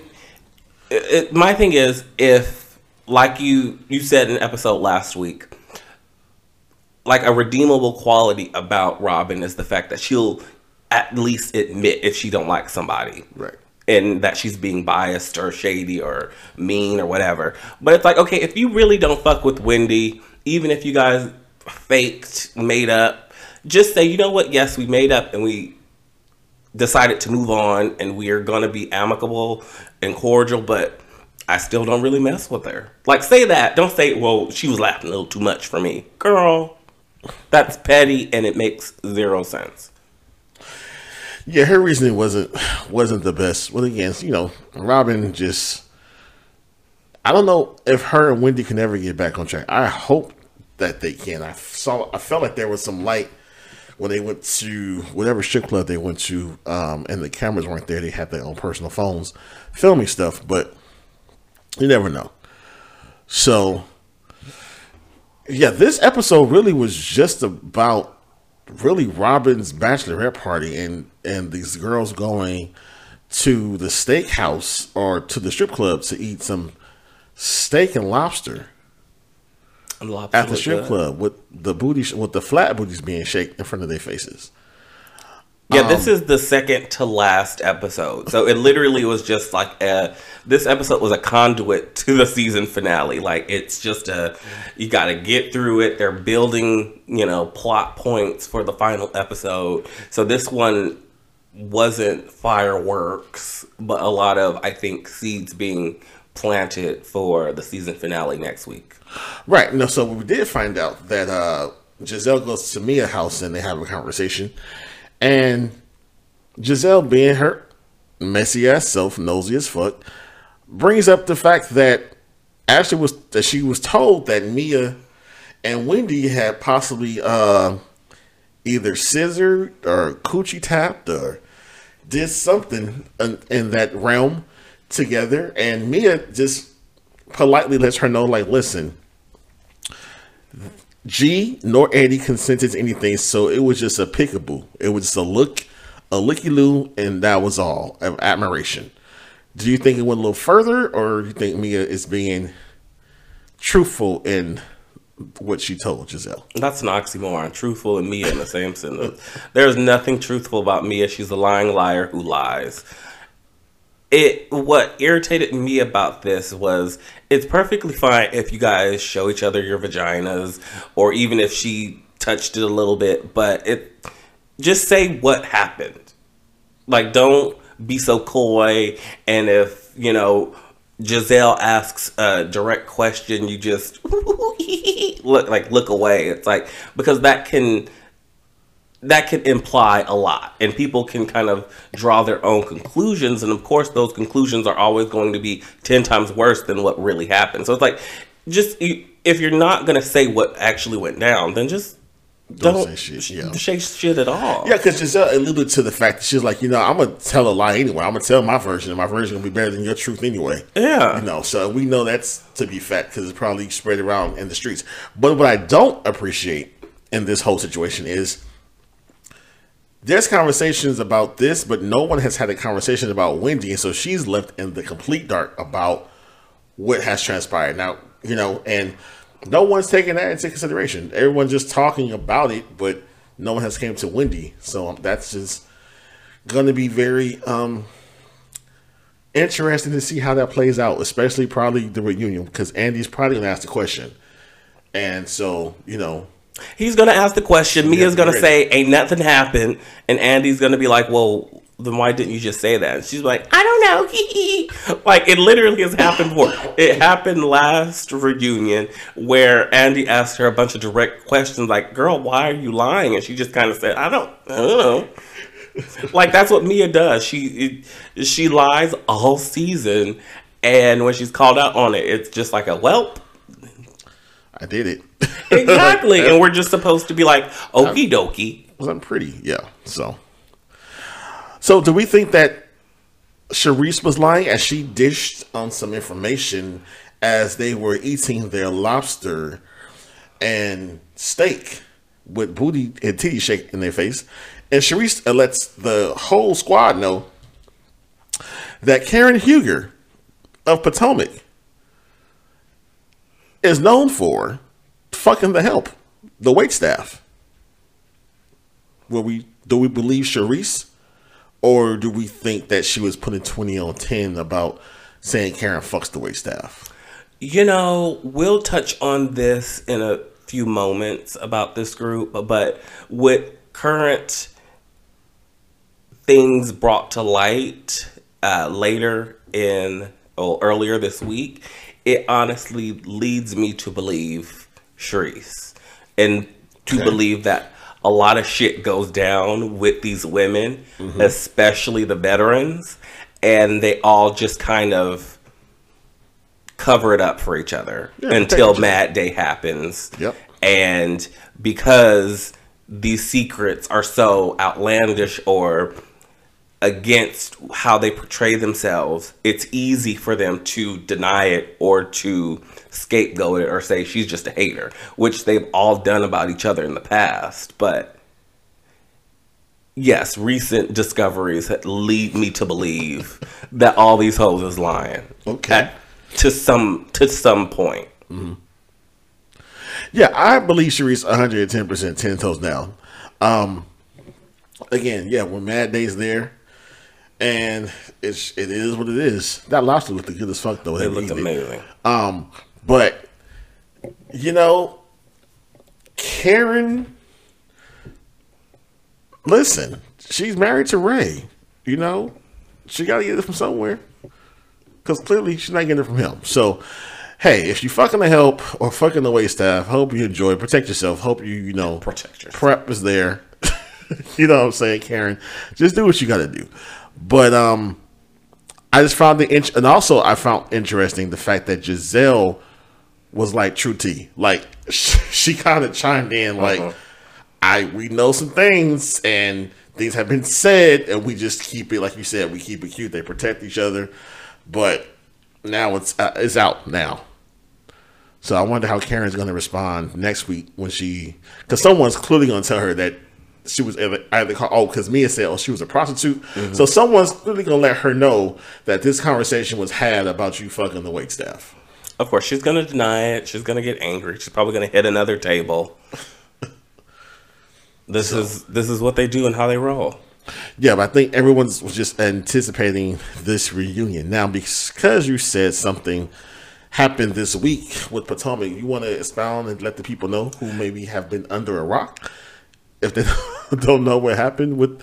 it, it, my thing is, if like you you said in episode last week, like a redeemable quality about Robyn is the fact that she'll at least admit if she don't like somebody. Right. And that she's being biased or shady or mean or whatever. But it's like, okay, if you really don't fuck with Wendy, even if you guys faked, made up, just say, you know what, yes, we made up and we decided to move on and we are gonna be amicable and cordial, but I still don't really mess with her. Like say that. Don't say, well, she was laughing a little too much for me. Girl, that's petty and it makes zero sense. Yeah, her reasoning wasn't wasn't the best. Well, again, you know, Robyn just I don't know if her and Wendy can ever get back on track. I hope that they can. I saw I felt like there was some light when they went to whatever strip club they went to, um, and the cameras weren't there. They had their own personal phones filming stuff, but you never know. So yeah, this episode really was just about really Robyn's bachelorette party and and these girls going to the steakhouse or to the strip club to eat some steak and lobster. Lobster at the strip good. club with the booty with the flat booties being shaked in front of their faces. Yeah, um, this is the second to last episode. So it literally was just like a this episode was a conduit to the season finale. Like it's just a you got to get through it. They're building, you know, plot points for the final episode. So this one wasn't fireworks, but a lot of I think seeds being planted for the season finale next week. Right. No, so we did find out that uh Gizelle goes to Mia house and they have a conversation and Gizelle, being her messy ass self, nosy as fuck, brings up the fact that Ashley was that she was told that Mia and Wendy had possibly uh, either scissored or coochie tapped or did something in, in that realm together, and Mia just politely lets her know, like, listen, G nor Eddie consented to anything, so it was just a pickable. It was just a look, a looky loo, and that was all of admiration. Do you think it went a little further, or do you think Mia is being truthful in what she told Gizelle? That's an oxymoron. Truthful and Mia in the same sentence. There's nothing truthful about Mia. She's a lying liar who lies. It what irritated me about this was it's perfectly fine if you guys show each other your vaginas or even if she touched it a little bit, but it just say what happened. Like don't be so coy and if, you know, Gizelle asks a direct question, you just look like look away. It's like because that can that can imply a lot and people can kind of draw their own conclusions and of course those conclusions are always going to be 10 times worse than what really happened so it's like just if you're not going to say what actually went down then just don't, don't say shit. Yeah. Say shit at all. Yeah, because Gizelle uh, alluded to the fact that she's like, you know, I'm gonna tell a lie anyway. I'm gonna tell my version, and my version gonna be better than your truth anyway. Yeah, you know. So we know that's to be fact because it's probably spread around in the streets. But what I don't appreciate in this whole situation is there's conversations about this, but no one has had a conversation about Wendy, and so she's left in the complete dark about what has transpired. Now, you know, and no one's taking that into consideration. Everyone's just talking about it, but no one has came to Wendy. So um, that's just going to be very um, interesting to see how that plays out, especially probably the reunion, because Andy's probably going to ask the question. And so, you know, He's gonna ask the question. Mia's gonna say, "Ain't nothing happened," and Andy's gonna be like, "Well, then why didn't you just say that?" And she's like, "I don't know." like it literally has happened before. It happened last reunion where Andy asked her a bunch of direct questions, like, "Girl, why are you lying?" And she just kind of said, "I don't, I don't know." like that's what Mia does. She she lies all season, and when she's called out on it, it's just like a whelp. I did it. exactly. and we're just supposed to be like, okie dokie. Well, I'm pretty, yeah. So, so do we think that Charrisse was lying as she dished on some information as they were eating their lobster and steak with booty and titty shake in their face? And Charrisse lets the whole squad know that Karen Huger of Potomac is known for fucking the help, the wait staff. Will we do we believe Charrisse, or do we think that she was putting twenty on ten about saying Karen fucks the wait staff? You know, we'll touch on this in a few moments about this group, but with current things brought to light uh, later in or earlier this week, it honestly leads me to believe Charrisse and to okay. believe that a lot of shit goes down with these women, mm-hmm. especially the veterans, and they all just kind of cover it up for each other yeah, until Mad Day happens. Yep. And because these secrets are so outlandish or against how they portray themselves, it's easy for them to deny it or to scapegoat it or say she's just a hater, which they've all done about each other in the past. But yes, recent discoveries lead me to believe that all these hoes is lying. Okay. At, to some to some point. Mm-hmm. Yeah, I believe Charrisse 110% 10 toes down. Um, again, yeah, when Mad Day's there, and it's it is what it is. That lobster looked good as fuck though. It looked amazing. Um, but you know, Karen, listen, she's married to Ray. You know, she got to get it from somewhere because clearly she's not getting it from him. So, hey, if you fucking the help or fucking the wait staff, hope you enjoy. Protect yourself. Hope you you know protect yourself. Prep is there. you know what I'm saying, Karen? Just do what you got to do. But um, I just found the int- and also I found interesting the fact that Gizelle was like true T. Like she kind of chimed in like, uh-huh. I we know some things and things have been said, and we just keep it like you said. We keep it cute. They protect each other, but now it's uh, it's out now. So I wonder how Karen's going to respond next week when she, because someone's clearly going to tell her that she was either, called, oh, because Mia said, oh, she was a prostitute. Mm-hmm. So someone's really gonna let her know that this conversation was had about you fucking the wait staff. Of course, she's gonna deny it. She's gonna get angry. She's probably gonna hit another table. this so, is this is what they do and how they roll. Yeah, but I think everyone's just anticipating this reunion now because you said something happened this week with Potomac. You want to expound and let the people know who maybe have been under a rock if they don't know what happened with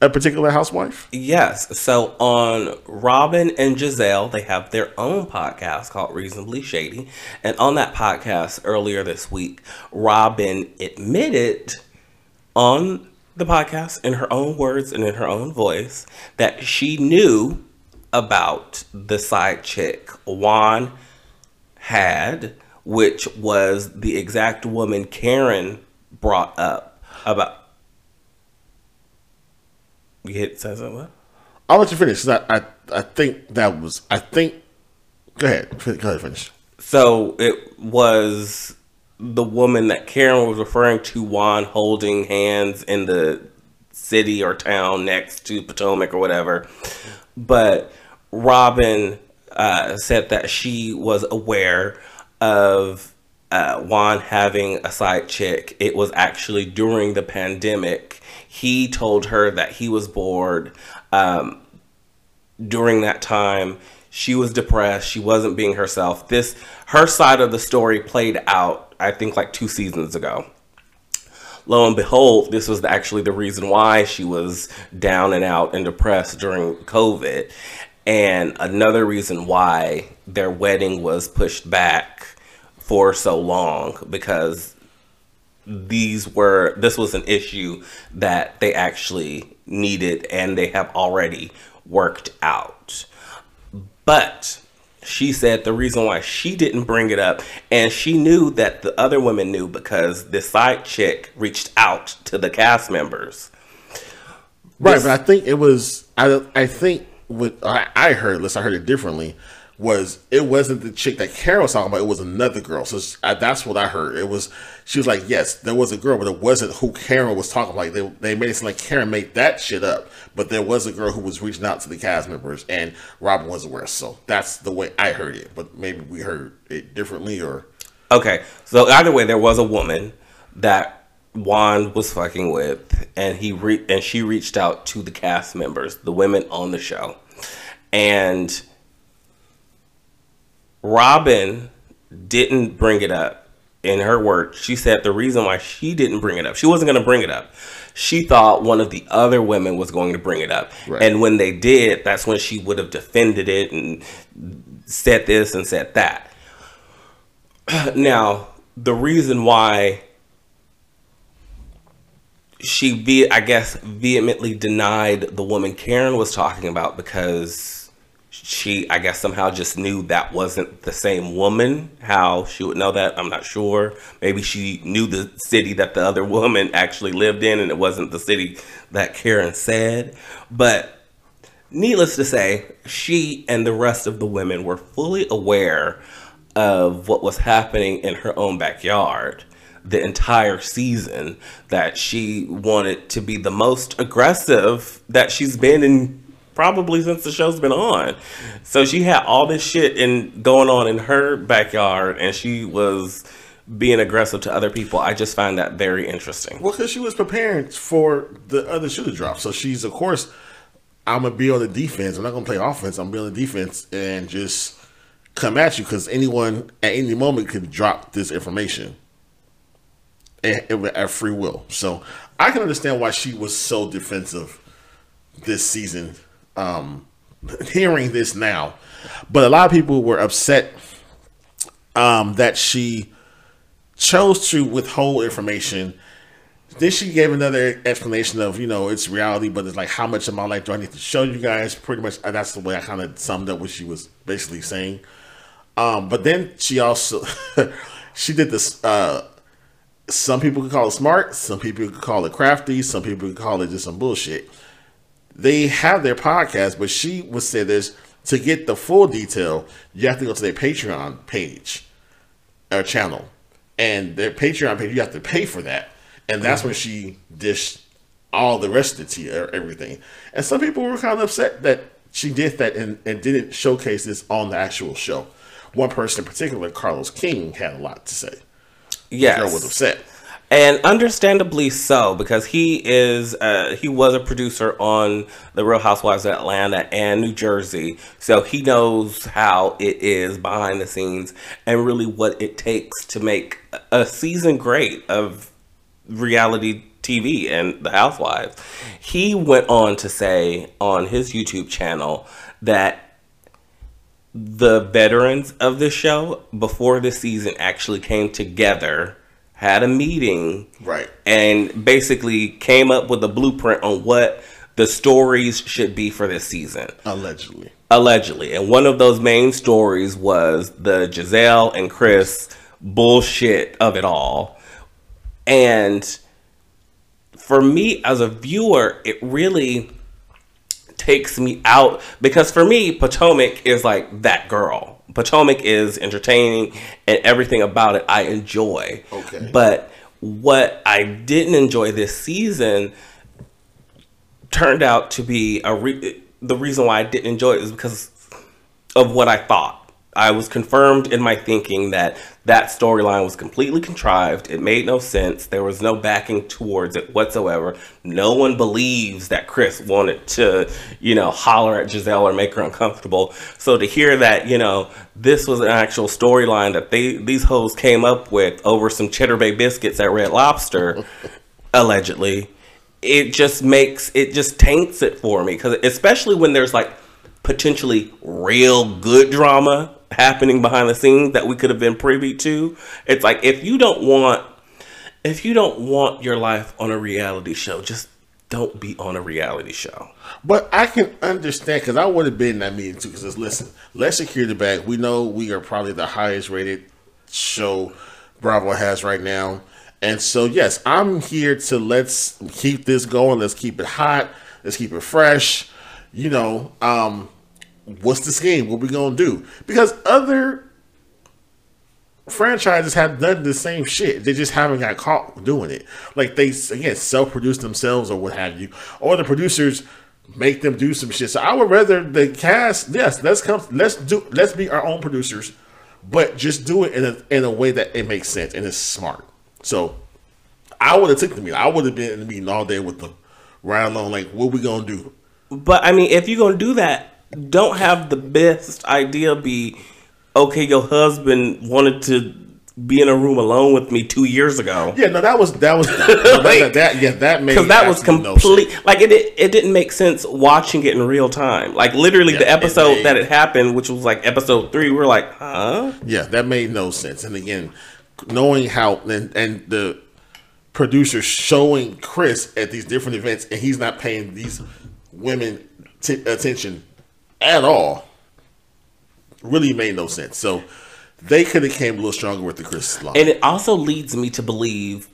a particular housewife? Yes. So on Robyn and Gizelle, they have their own podcast called Reasonably Shady. And on that podcast earlier this week, Robyn admitted on the podcast in her own words and in her own voice that she knew about the side chick Juan had, which was the exact woman Karen brought up about. You hit says what? I'll let you finish. I, I I think that was I think. Go ahead. Go ahead. Finish. So it was the woman that Karen was referring to, Juan holding hands in the city or town next to Potomac or whatever. But Robyn uh, said that she was aware of uh, Juan having a side chick. It was actually during the pandemic. He told her that he was bored. Um, during that time, she was depressed. She wasn't being herself. This her side of the story played out. I think like two seasons ago. Lo and behold, this was actually the reason why she was down and out and depressed during COVID. And another reason why their wedding was pushed back for so long because these were this was an issue that they actually needed and they have already worked out. But she said the reason why she didn't bring it up and she knew that the other women knew because the side chick reached out to the cast members. Right, this, but I think it was I I think what I, I heard, unless I heard it differently, was it wasn't the chick that Karen was talking about. It was another girl. So I, that's what I heard. It was she was like, yes, there was a girl, but it wasn't who Karen was talking about. They they made it seem like Karen made that shit up, but there was a girl who was reaching out to the cast members, and Robyn was aware. So that's the way I heard it. But maybe we heard it differently, or okay. So either way, there was a woman that Juan was fucking with, and he re- and she reached out to the cast members, the women on the show, and Robyn didn't bring it up. In her words, she said the reason why she didn't bring it up, she wasn't going to bring it up. She thought one of the other women was going to bring it up, right. and when they did, that's when she would have defended it and said this and said that. Now, the reason why she ve- I guess vehemently denied the woman Karen was talking about because she I guess somehow just knew that wasn't the same woman. How she would know that, I'm not sure. Maybe she knew the city that the other woman actually lived in and it wasn't the city that Karen said. But needless to say, she and the rest of the women were fully aware of what was happening in her own backyard the entire season that she wanted to be the most aggressive that she's been in probably since the show's been on. So she had all this shit in going on in her backyard and she was being aggressive to other people. I just find that very interesting. Well, because she was preparing for the other shoe to drop. So she's, of course, I'm to be on the defense. I'm not to play offense. I'm the defense and just come at you because anyone at any moment could drop this information at free will. So I can understand why she was so defensive this season. Um, hearing this now, but a lot of people were upset um, that she chose to withhold information. Then she gave another explanation of, you know, it's reality, but it's like, how much of my life do I need to show you guys? Pretty much, that's the way I kind of summed up what she was basically saying. Um, but then she also, she did this uh, some people could call it smart, some people could call it crafty, some people could call it just some bullshit. They have their podcast, but she would say this to get the full detail, you have to go to their Patreon page or channel. And their Patreon page, you have to pay for that. And that's mm-hmm. when she dished all the rest of the tea or everything. And some people were kind of upset that she did that and, and didn't showcase this on the actual show. One person in particular, Carlos King, had a lot to say yes. girl was upset. And understandably so because he is uh, he was a producer on the Real Housewives of Atlanta and New Jersey, so he knows how it is behind the scenes and really what it takes to make a season great of reality TV and the Housewives. He went on to say on his YouTube channel that the veterans of the show before the season actually came together had a meeting right. and basically came up with a blueprint on what the stories should be for this season. Allegedly. Allegedly. And one of those main stories was the Gizelle and Chris bullshit of it all. And for me as a viewer it really takes me out because for me Potomac is like that girl. Potomac is entertaining and everything about it I enjoy. Okay. But what I didn't enjoy this season turned out to be a re- the reason why I didn't enjoy it is because of what I thought. I was confirmed in my thinking that that storyline was completely contrived. It made no sense. There was no backing towards it whatsoever. No one believes that Chris wanted to, you know, holler at Gizelle or make her uncomfortable. So to hear that, you know, this was an actual storyline that they these hoes came up with over some Cheddar Bay biscuits at Red Lobster, allegedly, it just makes it just taints it for me because especially when there's like potentially real good drama happening behind the scenes that we could have been privy to. It's like if you don't want if you don't want your life on a reality show, just don't be on a reality show. But I can understand because I would have been in that meeting too. Because listen, let's secure the bag. We know we are probably the highest rated show Bravo has right now, and so yes, I'm here to let's keep this going. Let's keep it hot. Let's keep it fresh. You know, um, what's the scheme? What we gonna do? Because other franchises have done the same shit. They just haven't got caught doing it. Like they again self-produce themselves or what have you, or the producers make them do some shit. So I would rather the cast. Yes, let's come. Let's do. Let's be our own producers, but just do it in a in a way that it makes sense and it's smart. So I would have took the meeting. I would have been in the meeting all day with them, right along. Like, what we gonna do? But I mean, if you're gonna do that, don't have the best idea be okay. Your husband wanted to be in a room alone with me two years ago. Yeah, no, that was that was that, that, yeah that made because that was complete. No like it, it didn't make sense watching it in real time. Like literally yeah, the episode it that it happened, which was like episode three, we are like, huh? Yeah, that made no sense. And again, knowing how and and the producer showing Chris at these different events, and he's not paying these women t- attention at all really made no sense. So they could have came a little stronger with the Chris line. And it also leads me to believe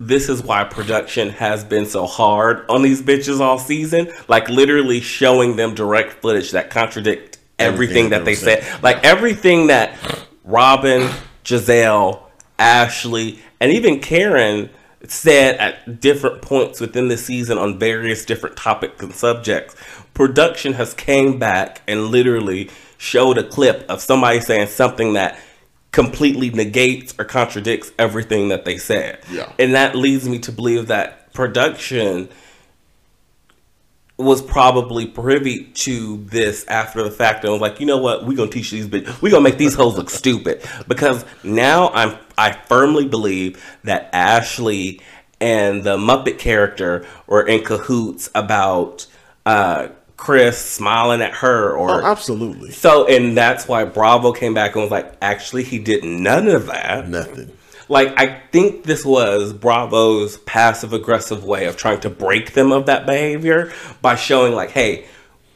this is why production has been so hard on these bitches all season. Like literally showing them direct footage that contradict everything, everything that they said. Like everything that Robyn, Gizelle, Ashley, and even Karen said at different points within the season on various different topics and subjects. Production has came back and literally showed a clip of somebody saying something that completely negates or contradicts everything that they said. Yeah. And that leads me to believe that production was probably privy to this after the fact and was like, you know what, we're gonna teach these bitches, we're gonna make these hoes look stupid. Because now I'm I firmly believe that Ashley and the Muppet character were in cahoots about uh, Chris smiling at her or oh, absolutely. So and that's why Bravo came back and was like, actually he did none of that. Nothing. Like I think this was Bravo's passive aggressive way of trying to break them of that behavior by showing like, hey,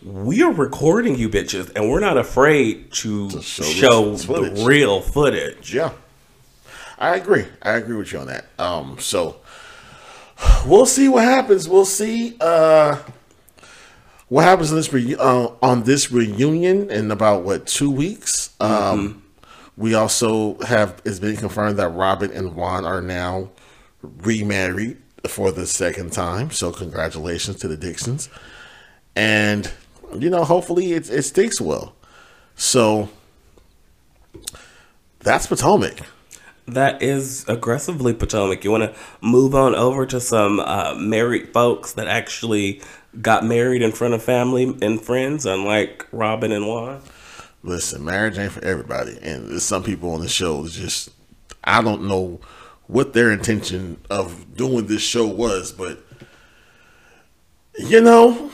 we are recording you bitches and we're not afraid to, to show, show the real footage. Yeah. I agree. I agree with you on that. Um so we'll see what happens. We'll see uh what happens in this re- uh, on this reunion in about what two weeks. Um, mm-hmm. We also have it's been confirmed that Robyn and Juan are now remarried for the second time. So congratulations to the Dixons, and you know hopefully it it sticks well. So that's Potomac. That is aggressively Potomac. You want to move on over to some uh, married folks that actually got married in front of family and friends, unlike Robyn and Juan. Listen, marriage ain't for everybody, and there's some people on the show just I don't know what their intention of doing this show was, but you know,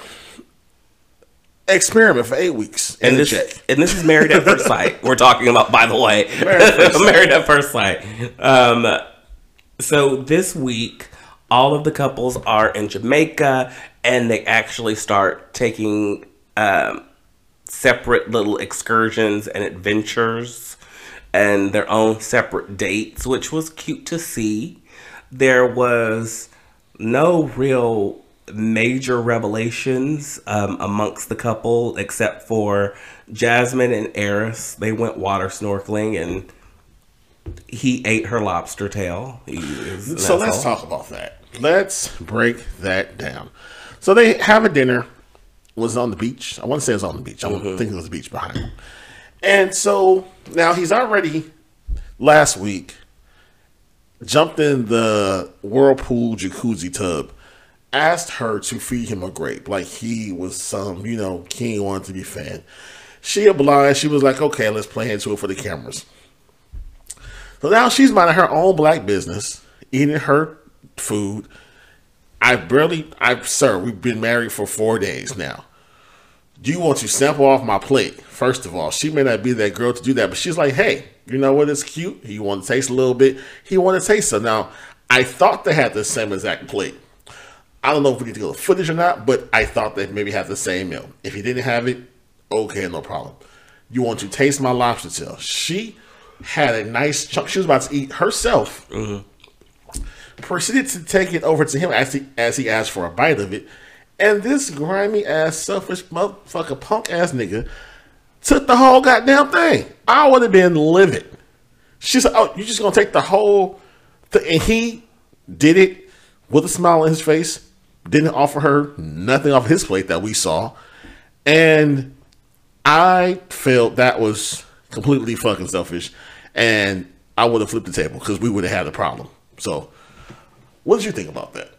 experiment for eight weeks and, this check. and this is married at first sight. We're talking about, by the way, married at first, married at first sight. Um, so this week, all of the couples are in Jamaica, and they actually start taking um, separate little excursions and adventures and their own separate dates, which was cute to see. There was no real major revelations um, amongst the couple, except for Jasmine and Airris. They went water snorkeling and he ate her lobster tail. so let's talk about that. Let's break that down. So they have a dinner. Was on the beach. I want to say it was on the beach. I mm-hmm. think it was the beach behind him. And so now he's already last week jumped in the whirlpool jacuzzi tub asked her to feed him a grape, like he was some, you know, king wanted to be fed. She obliged. She was like, okay, let's play into it for the cameras. So now she's minding her own black business, eating her food. I barely, I sir, we've been married for four days now. Do you want to sample off my plate? First of all, she may not be that girl to do that, but she's like, hey, you know what? It's cute. He want to taste a little bit. He want to taste it. Now, I thought they had the same exact plate. I don't know if we need to go to footage or not, but I thought they maybe have the same meal. If he didn't have it, okay, no problem. You want to taste my lobster tail? She had a nice chunk. She was about to eat herself. Mm-hmm. Proceeded to take it over to him as he as he asked for a bite of it, and this grimy ass, selfish motherfucker, punk ass nigga took the whole goddamn thing. I would have been livid. She said, "Oh, you just gonna take the whole?" thing? And he did it with a smile on his face didn't offer her nothing off his plate that we saw. And I felt that was completely fucking selfish. And I would have flipped the table because we would have had a problem. So, what did you think about that?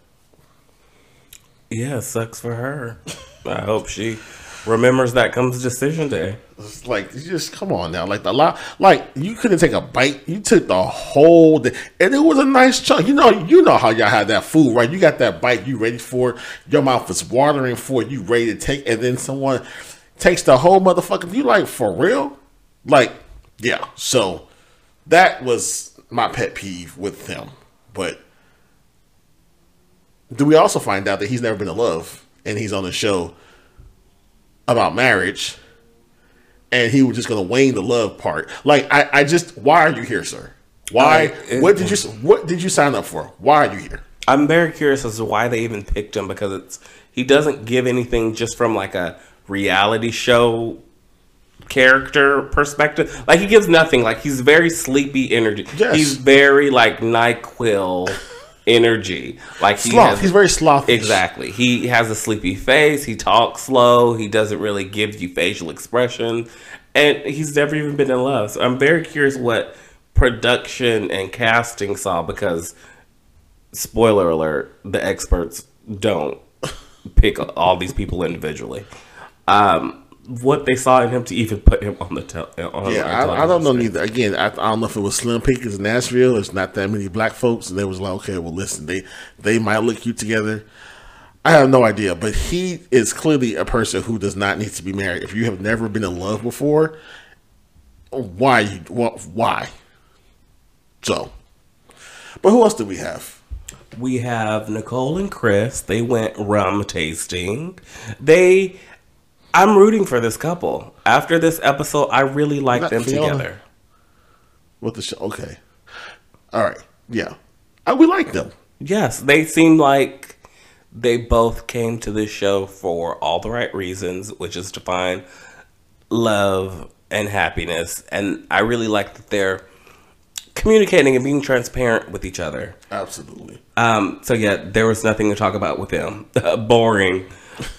Yeah, sucks for her. I hope she remembers that comes decision day. It's like just come on now, like the lot, like you couldn't take a bite. You took the whole, day, and it was a nice chunk. You know, you know how y'all had that food, right? You got that bite, you ready for it. Your mouth is watering for it. You ready to take, and then someone takes the whole motherfucker. You like for real? Like, yeah. So that was my pet peeve with them. But do we also find out that he's never been in love, and he's on a show? about marriage and he was just going to wane the love part. Like I, I just why are you here, sir? Why? what did you What did you sign up for? Why are you here? I'm very curious as to why they even picked him because it's he doesn't give anything just from like a reality show character perspective. Like he gives nothing. Like he's very sleepy energy. Yes. He's very like Nyquil energy. Like he Sloth. Has, He's very slothful. Exactly. He has a sleepy face. He talks slow. He doesn't really give you facial expression, and he's never even been in love. So I'm very curious what production and casting saw because, spoiler alert, the experts don't pick all these people individually. Um, what they saw in him to even put him on the tel- uh, on yeah I, I, don't know neither. Again I, I, don't know if it was slim pickings in nashville. It's not that many black folks. And they was like okay well listen they they might look cute together. I have no idea. But he is clearly a person who does not need to be married. If you have never been in love before why why? So but who else do we have? We have Nicole and Chris. They went rum tasting. They I'm rooting for this couple. After this episode, I really like Not them Fiona. together. With the show, okay, all right, yeah, I, we like them. Yes, they seem like they both came to this show for all the right reasons, which is to find love and happiness. And I really like that they're communicating and being transparent with each other. Absolutely. Um, so yeah, there was nothing to talk about with them. Boring.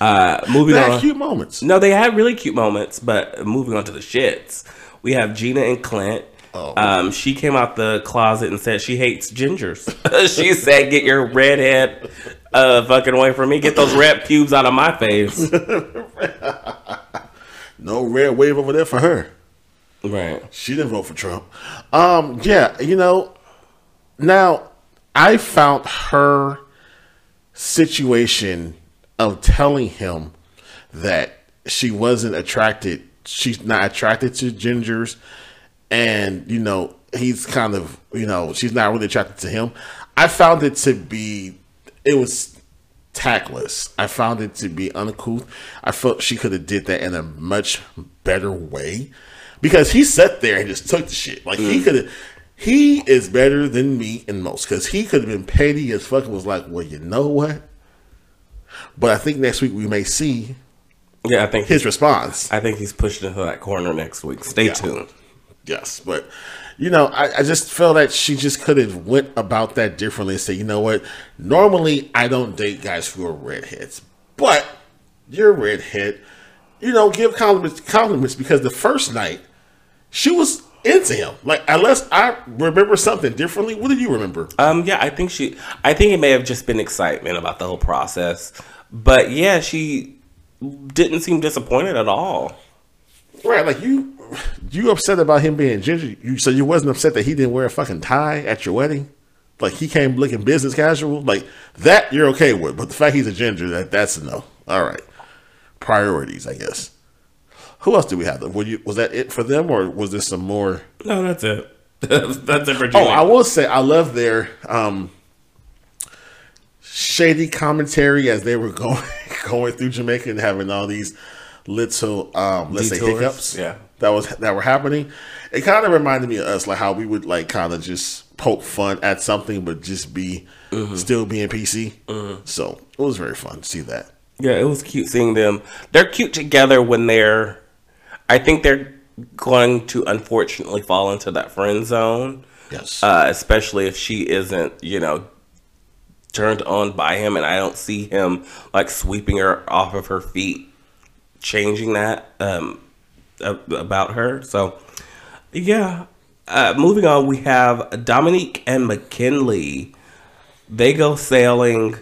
Uh, moving they on. cute moments. No, they had really cute moments, but moving on to the shits. We have Gina and Clint. Oh. Um, she came out the closet and said she hates gingers. she said, "Get your redhead uh, fucking away from me. Get those red pubes out of my face." no red wave over there for her. Right. She didn't vote for Trump. Um, yeah, you know. Now, I found her situation of telling him that she wasn't attracted. She's not attracted to gingers and you know he's kind of you know she's not really attracted to him. I found it to be it was tactless. I found it to be uncouth. I felt she could have did that in a much better way because he sat there and just took the shit. Like mm. he could have. He is better than me in most because he could have been petty as fucking was like, well, you know what? But I think next week we may see. Yeah, I think his response. I think he's pushed into that corner next week. Stay yeah. tuned. Yes, but you know, I, I just feel that she just could have went about that differently and say, you know what? Normally, I don't date guys who are redheads, but you're a redhead. You know, give compliments, compliments because the first night she was into him. Like, unless I remember something differently, what do you remember? Um, yeah, I think she. I think it may have just been excitement about the whole process, but yeah, she didn't seem disappointed at all. Right, like you you upset about him being ginger? You so you wasn't upset that he didn't wear a fucking tie at your wedding? Like he came looking business casual, like that you're okay with, but the fact he's a ginger, that that's a no. All right, priorities, I guess. Who else do we have? Were you was that it for them, or was there some more? No, that's it. that's it for Julie. Oh, I will say I love their um, shady commentary as they were going going through Jamaica and having all these little um, let's Detours. say hiccups. Yeah that was that were happening. It kind of reminded me of us, like how we would like kind of just poke fun at something, but just be mm-hmm. still being PC. Mm-hmm. So it was very fun to see that. Yeah, it was cute seeing them. They're cute together when they're. I think they're going to unfortunately fall into that friend zone. Yes. Uh, especially if she isn't, you know, turned on by him, and I don't see him like sweeping her off of her feet, changing that. Um, about her. So, yeah. Uh, moving on, we have Domynique and Mackinley. They go sailing.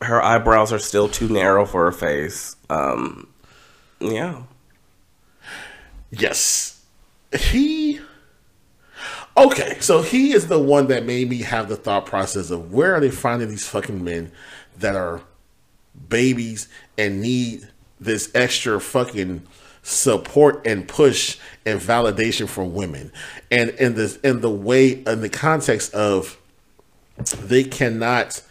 Her eyebrows are still too narrow for her face. Um, yeah. Yes. He. Okay, so he is the one that made me have the thought process of where are they finding these fucking men that are babies and need this extra fucking support and push and validation for women? And in this in the way in the context of they cannot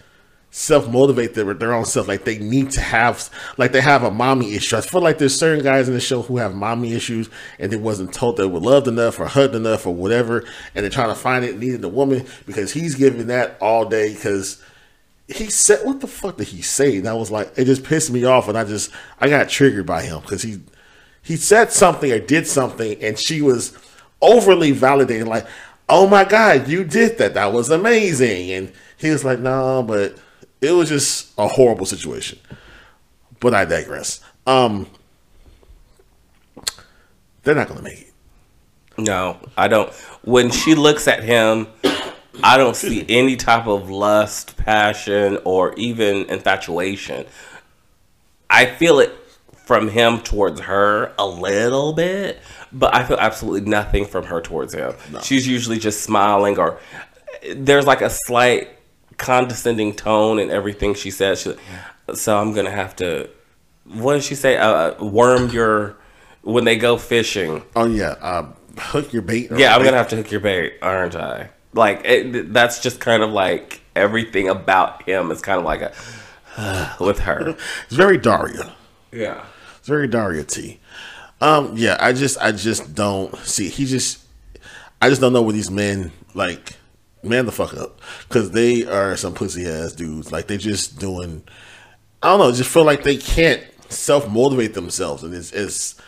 self-motivate their, their own self. Like they need to have like they have a mommy issue. I feel like there's certain guys in the show who have mommy issues and they wasn't told they were loved enough or hugged enough or whatever and they're trying to find it needing the woman because he's giving that all day because he said what the fuck did he say? And i was like it just pissed me off and i just i got triggered by him because he he said something or did something and she was overly validating like oh my god you did that. That was amazing. And he was like no but it was just a horrible situation. But i digress. Um they're not gonna make it. No i don't. When she looks at him i don't see any type of lust passion or even infatuation. I feel it from him towards her a little bit, but I feel absolutely nothing from her towards him. No. She's usually just smiling or there's like a slight condescending tone and everything she says. She, so I'm gonna have to. What did she say? Uh, uh worm your when they go fishing. Oh yeah, uh, hook your bait. Yeah, I'm gonna have to hook your bait, aren't I? Like it, that's just kind of like everything about him is kind of like a uh, with her. It's very Daria. Yeah. It's very Daria T. Um, yeah, I just I just don't see. He just I just don't know where these men like man the fuck up because they are some pussy ass dudes. Like they're just doing. I don't know. Just feel like they can't self motivate themselves, and it's, it's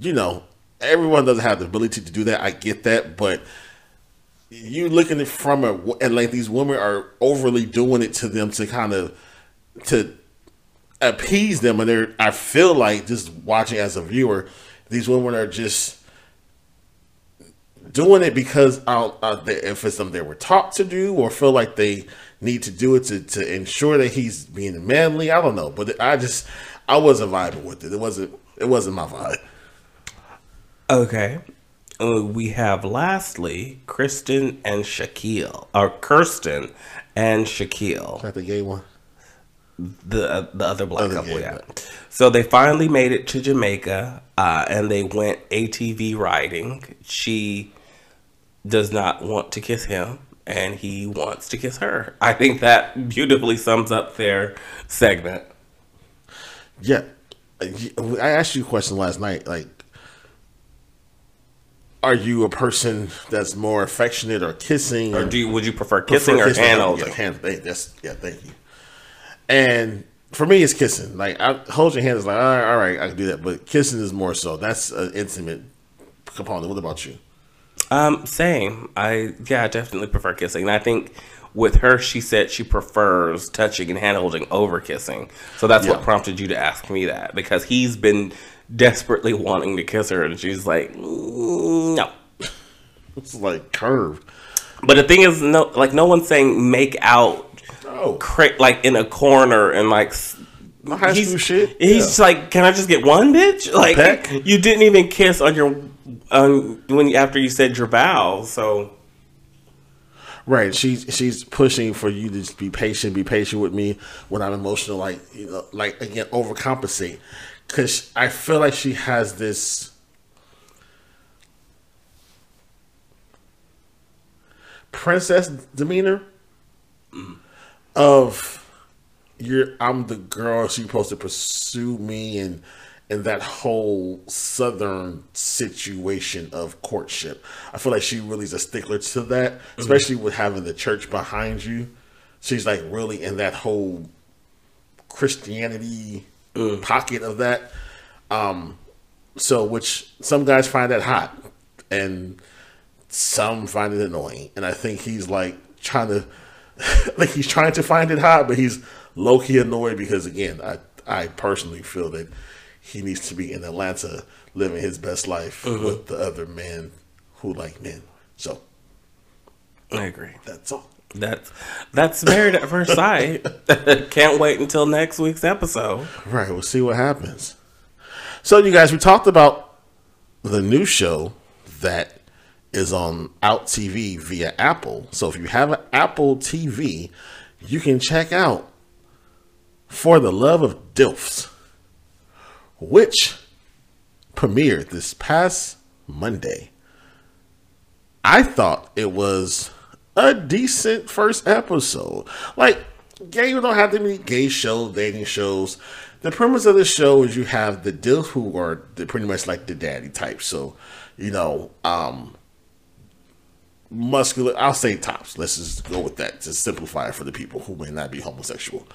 you know everyone doesn't have the ability to do that. I get that, but you looking at from a and like these women are overly doing it to them to kind of to appease them, and they're. I feel like just watching as a viewer, these women are just doing it because uh, if it's something they were taught to do or feel like they need to do it to, to ensure that he's being manly. I don't know, but I just I wasn't vibing with it. It wasn't it wasn't my vibe. Okay. Uh, we have lastly Kristen and Shaquille, or Kirsten and Shaquille. That the gay one? The uh, the other black other couple, yeah. So they finally made it to Jamaica, uh, and they went ATV riding. She does not want to kiss him, and he wants to kiss her. I think that beautifully sums up their segment. Yeah, I asked you a question last night. Like, are you a person that's more affectionate or kissing, or, or do you, would you prefer kissing prefer or kissing? hand holding? Yeah, hand, that's yeah. Thank you. And for me, it's kissing. Like, I hold your hand is like, all right, all right, I can do that. But kissing is more so. That's an intimate component. What about you? Um, same. I yeah, I definitely prefer kissing. And I think with her, she said she prefers touching and hand holding over kissing. So that's yeah. what prompted you to ask me that because he's been desperately wanting to kiss her, and she's like, mm, no. it's like curved. But the thing is, no, like no one's saying make out, oh. cra- like in a corner and like. high he's, shit. He's yeah. like, can I just get one bitch? Like you didn't even kiss on your um, when after you said your vows, so. Right, she's she's pushing for you to be patient, be patient with me when I'm emotional, like you know, like again, overcompensate, because I feel like she has this princess demeanor of you're I'm the girl she's supposed to pursue me and in that whole southern situation of courtship. I feel like she really is a stickler to that, mm-hmm. especially with having the church behind you. She's like really in that whole Christianity mm. pocket of that. Um, so which some guys find that hot and some find it annoying. And I think he's like trying to like he's trying to find it hot, but he's low key annoyed because again, I I personally feel that he needs to be in Atlanta living his best life mm-hmm. with the other men who like men. So I agree. That's all. That's that's married at first sight. Can't wait until next week's episode. Right, we'll see what happens. So you guys, we talked about the new show that is on Out TV via Apple. So if you have an Apple TV, you can check out For the Love of Dilfs which premiered this past Monday. I thought it was a decent first episode. Like, gay you don't have to be gay shows, dating shows. The premise of the show is you have the dilf who are the, pretty much like the daddy type. So, you know, um, muscular. I'll say tops. Let's just go with that to simplify it for the people who may not be homosexual.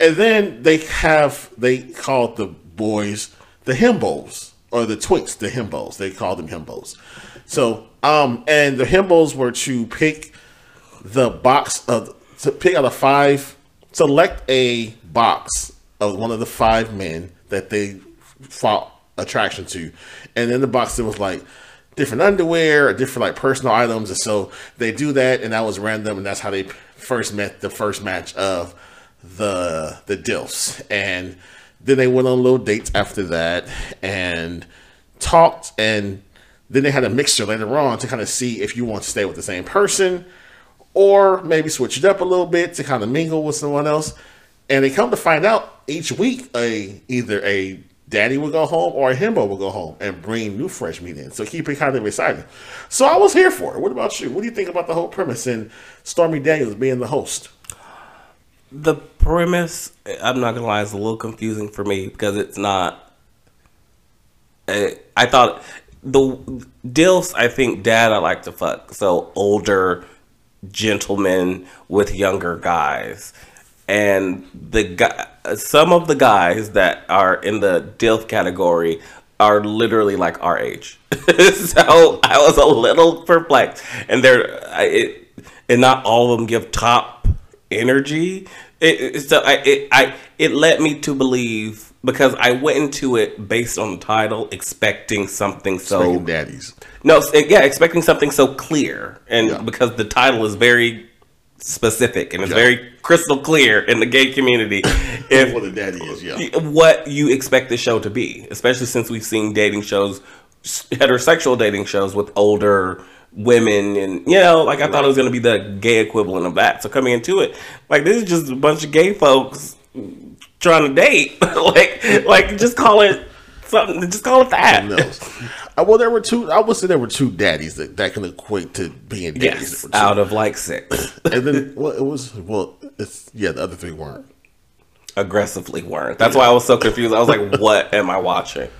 And then they have they call it the boys the himbos or the twinks, the himbos. They called them himbos. So, um, and the himbos were to pick the box of to pick out of five, select a box of one of the five men that they fought attraction to, and in the box it was like different underwear or different like personal items, and so they do that, and that was random, and that's how they first met the first match of the the Dilfs, and then they went on little dates after that and talked and then they had a mixture later on to kind of see if you want to stay with the same person or maybe switch it up a little bit to kind of mingle with someone else. And they come to find out each week a either a daddy will go home or a himbo will go home and bring new fresh meat in. So keep it kind of exciting. So I was here for it. What about you? What do you think about the whole premise and Stormy Daniels being the host? The premise, I'm not gonna lie, is a little confusing for me because it's not. Uh, I thought the dilfs. I think dad I like to fuck. So older gentlemen with younger guys, and the guy. Some of the guys that are in the dilf category are literally like our age. so I was a little perplexed, and they're it, and not all of them give top energy. It, it, so I it, I it led me to believe because I went into it based on the title, expecting something so Speaking daddies. No, yeah, expecting something so clear, and yeah. because the title is very specific and it's yeah. very crystal clear in the gay community if what the daddy is, yeah. What you expect the show to be, especially since we've seen dating shows, heterosexual dating shows with older women and you know like i right. thought it was going to be the gay equivalent of that so coming into it. Like this is just a bunch of gay folks trying to date. Like like just call it something just call it that. Uh, well there were two i would say there were two daddies that, that can equate to being daddies. Yes, out of like six. And then well it was well it's yeah the other three weren't. Aggressively weren't. That's why i was so confused. I was like what am i watching?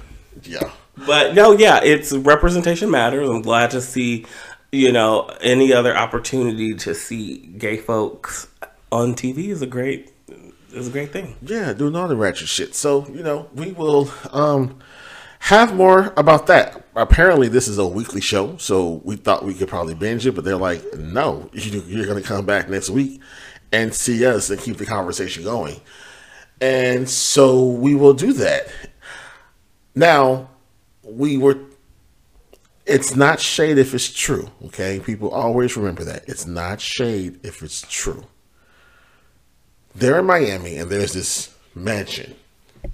Yeah but no, yeah, it's representation matters. I'm glad to see, you know, any other opportunity to see gay folks on TV is a great is a great thing. Yeah, doing all the ratchet shit. So, you know, we will um have more about that. Apparently, this is a weekly show, so we thought we could probably binge it, but they're like, no, you're going to come back next week and see us and keep the conversation going. And so we will do that. Now, we were it's not shade if it's true, okay? People always remember that. It's not shade if it's true. They're in Miami and there's this mansion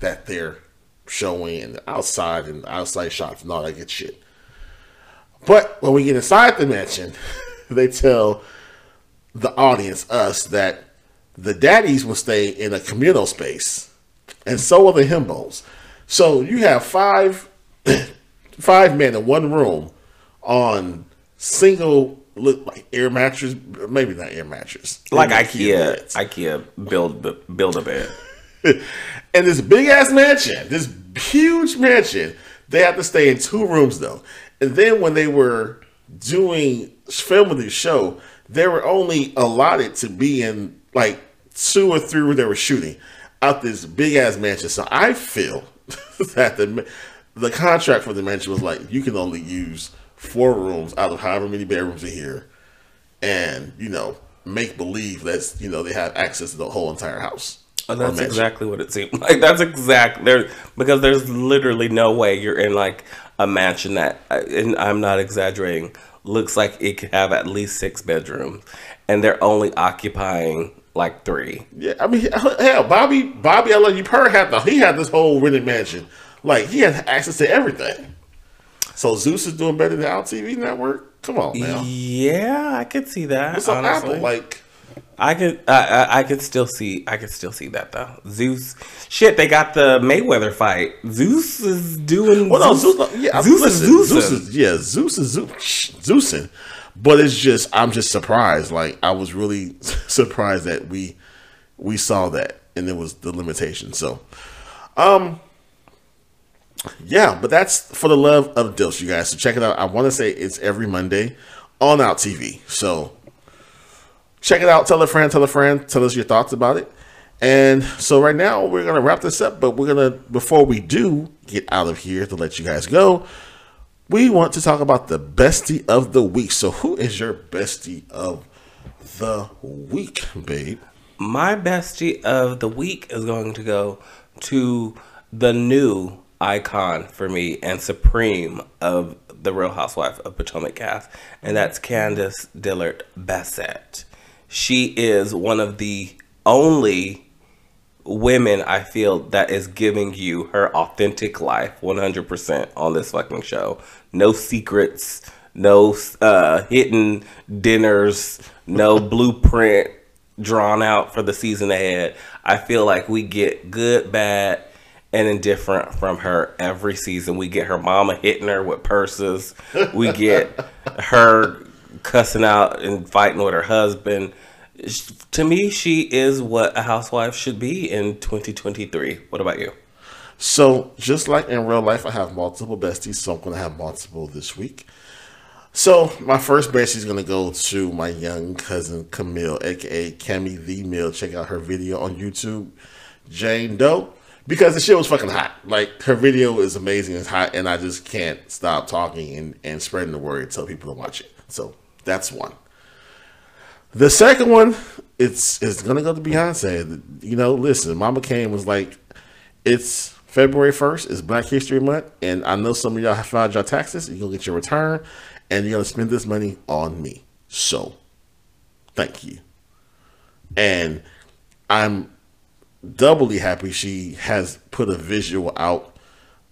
that they're showing and outside and outside shots and all that good shit. But when we get inside the mansion, they tell the audience, us, that the daddies will stay in a communal space and so will the himbos. So you have five five men in one room on single look like air mattress, maybe not air mattress, like IKEA, IKEA build build a bed. and this big ass mansion, this huge mansion, they have to stay in two rooms though. And then when they were doing filming the show, they were only allotted to be in like two or three where they were shooting out this big ass mansion. So I feel that the the contract for the mansion was like you can only use four rooms out of however many bedrooms are here, and you know make believe that's you know they have access to the whole entire house. Oh, that's exactly what it seemed like. That's exact there because there's literally no way you're in like a mansion that, uh, and I'm not exaggerating, looks like it could have at least six bedrooms, and they're only occupying like three. Yeah, I mean, hell, Bobby, Bobby, I love you. Per had the he had this whole rented mansion like he has access to everything. So Zeus is doing better than our TV network. Come on now. Yeah, I could see that. What's up, Apple? Like, I could, I, I could still see, I could still see that though. Zeus, shit, they got the Mayweather fight. Zeus is doing. Well, Zeus, no, Zeus, yeah, Zeus listen, is Zeus is, yeah, Zeus is Zeus, Zeusing. But it's just, I'm just surprised. Like, I was really surprised that we we saw that, and it was the limitation. So, um, yeah, but that's for the love of Dilfs, you guys. So check it out. I want to say it's every Monday on Out TV. So check it out. Tell a friend, tell a friend, tell us your thoughts about it. And so right now we're gonna wrap this up, but we're gonna before we do get out of here to let you guys go, we want to talk about the bestie of the week. So who is your bestie of the week, babe? My bestie of the week is going to go to the new icon for me and supreme of the Real Housewife of Potomac cast, and that's Candiace Dillard Bessette. She is one of the only women I feel that is giving you her authentic life 100% on this fucking show. No secrets, no uh, hidden dinners, no blueprint drawn out for the season ahead. I feel like we get good, bad, and indifferent from her every season. We get her mama hitting her with purses. We get her cussing out and fighting with her husband. To me, she is what a housewife should be in 2023. What about you? So, just like in real life, I have multiple besties, so I'm going to have multiple this week. So, my first bestie is going to go to my young cousin Camille, aka Cammy the Mill. Check out her video on YouTube. Jane Doe because the shit was fucking hot. Like her video is amazing, it's hot, and I just can't stop talking and, and spreading the word until people to watch it. So that's one. The second one, it's it's gonna go to Beyonce. You know, listen, Mama Kane was like, it's February first is Black History Month, and I know some of y'all have filed your taxes. You're gonna get your return, and you're gonna spend this money on me. So, thank you. And I'm doubly happy she has put a visual out.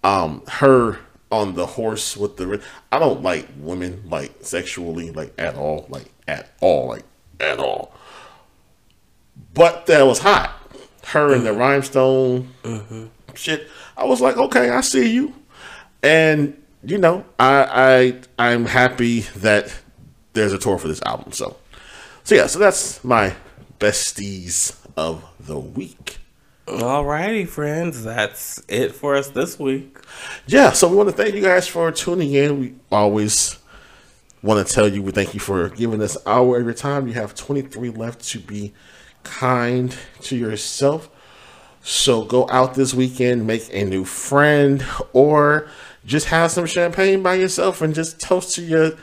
Um, her on the horse with the. I don't like women like sexually like at all, like at all, like at all. But that was hot. Her and the rhinestone mm-hmm. shit. I was like, okay, I see you, and you know, I I I'm happy that there's a tour for this album. So, so yeah, so that's my besties of the week. Alrighty, friends, that's it for us this week. Yeah, so we want to thank you guys for tuning in. We always want to tell you we thank you for giving us hour every time. You have 23 left to be kind to yourself. So go out this weekend, make a new friend, or just have some champagne by yourself and just toast to your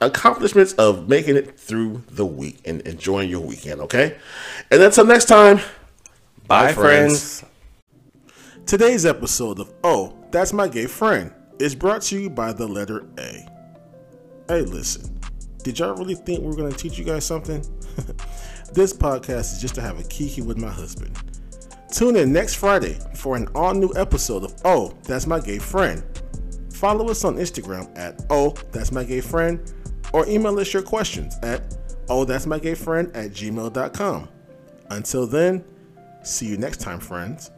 accomplishments of making it through the week and enjoying your weekend, okay? And until next time, bye, bye friends. friends. Today's episode of Oh, That's My Gay Friend is brought to you by the letter A. Hey, listen, did y'all really think we were going to teach you guys something? this podcast is just to have a kiki with my husband. Tune in next Friday for an all new episode of Oh, That's My Gay Friend Follow us on Instagram at Oh, That's My Gay Friend, or email us your questions at Oh, That's My Gay Friend at gmail.com. Until then, see you next time, friends.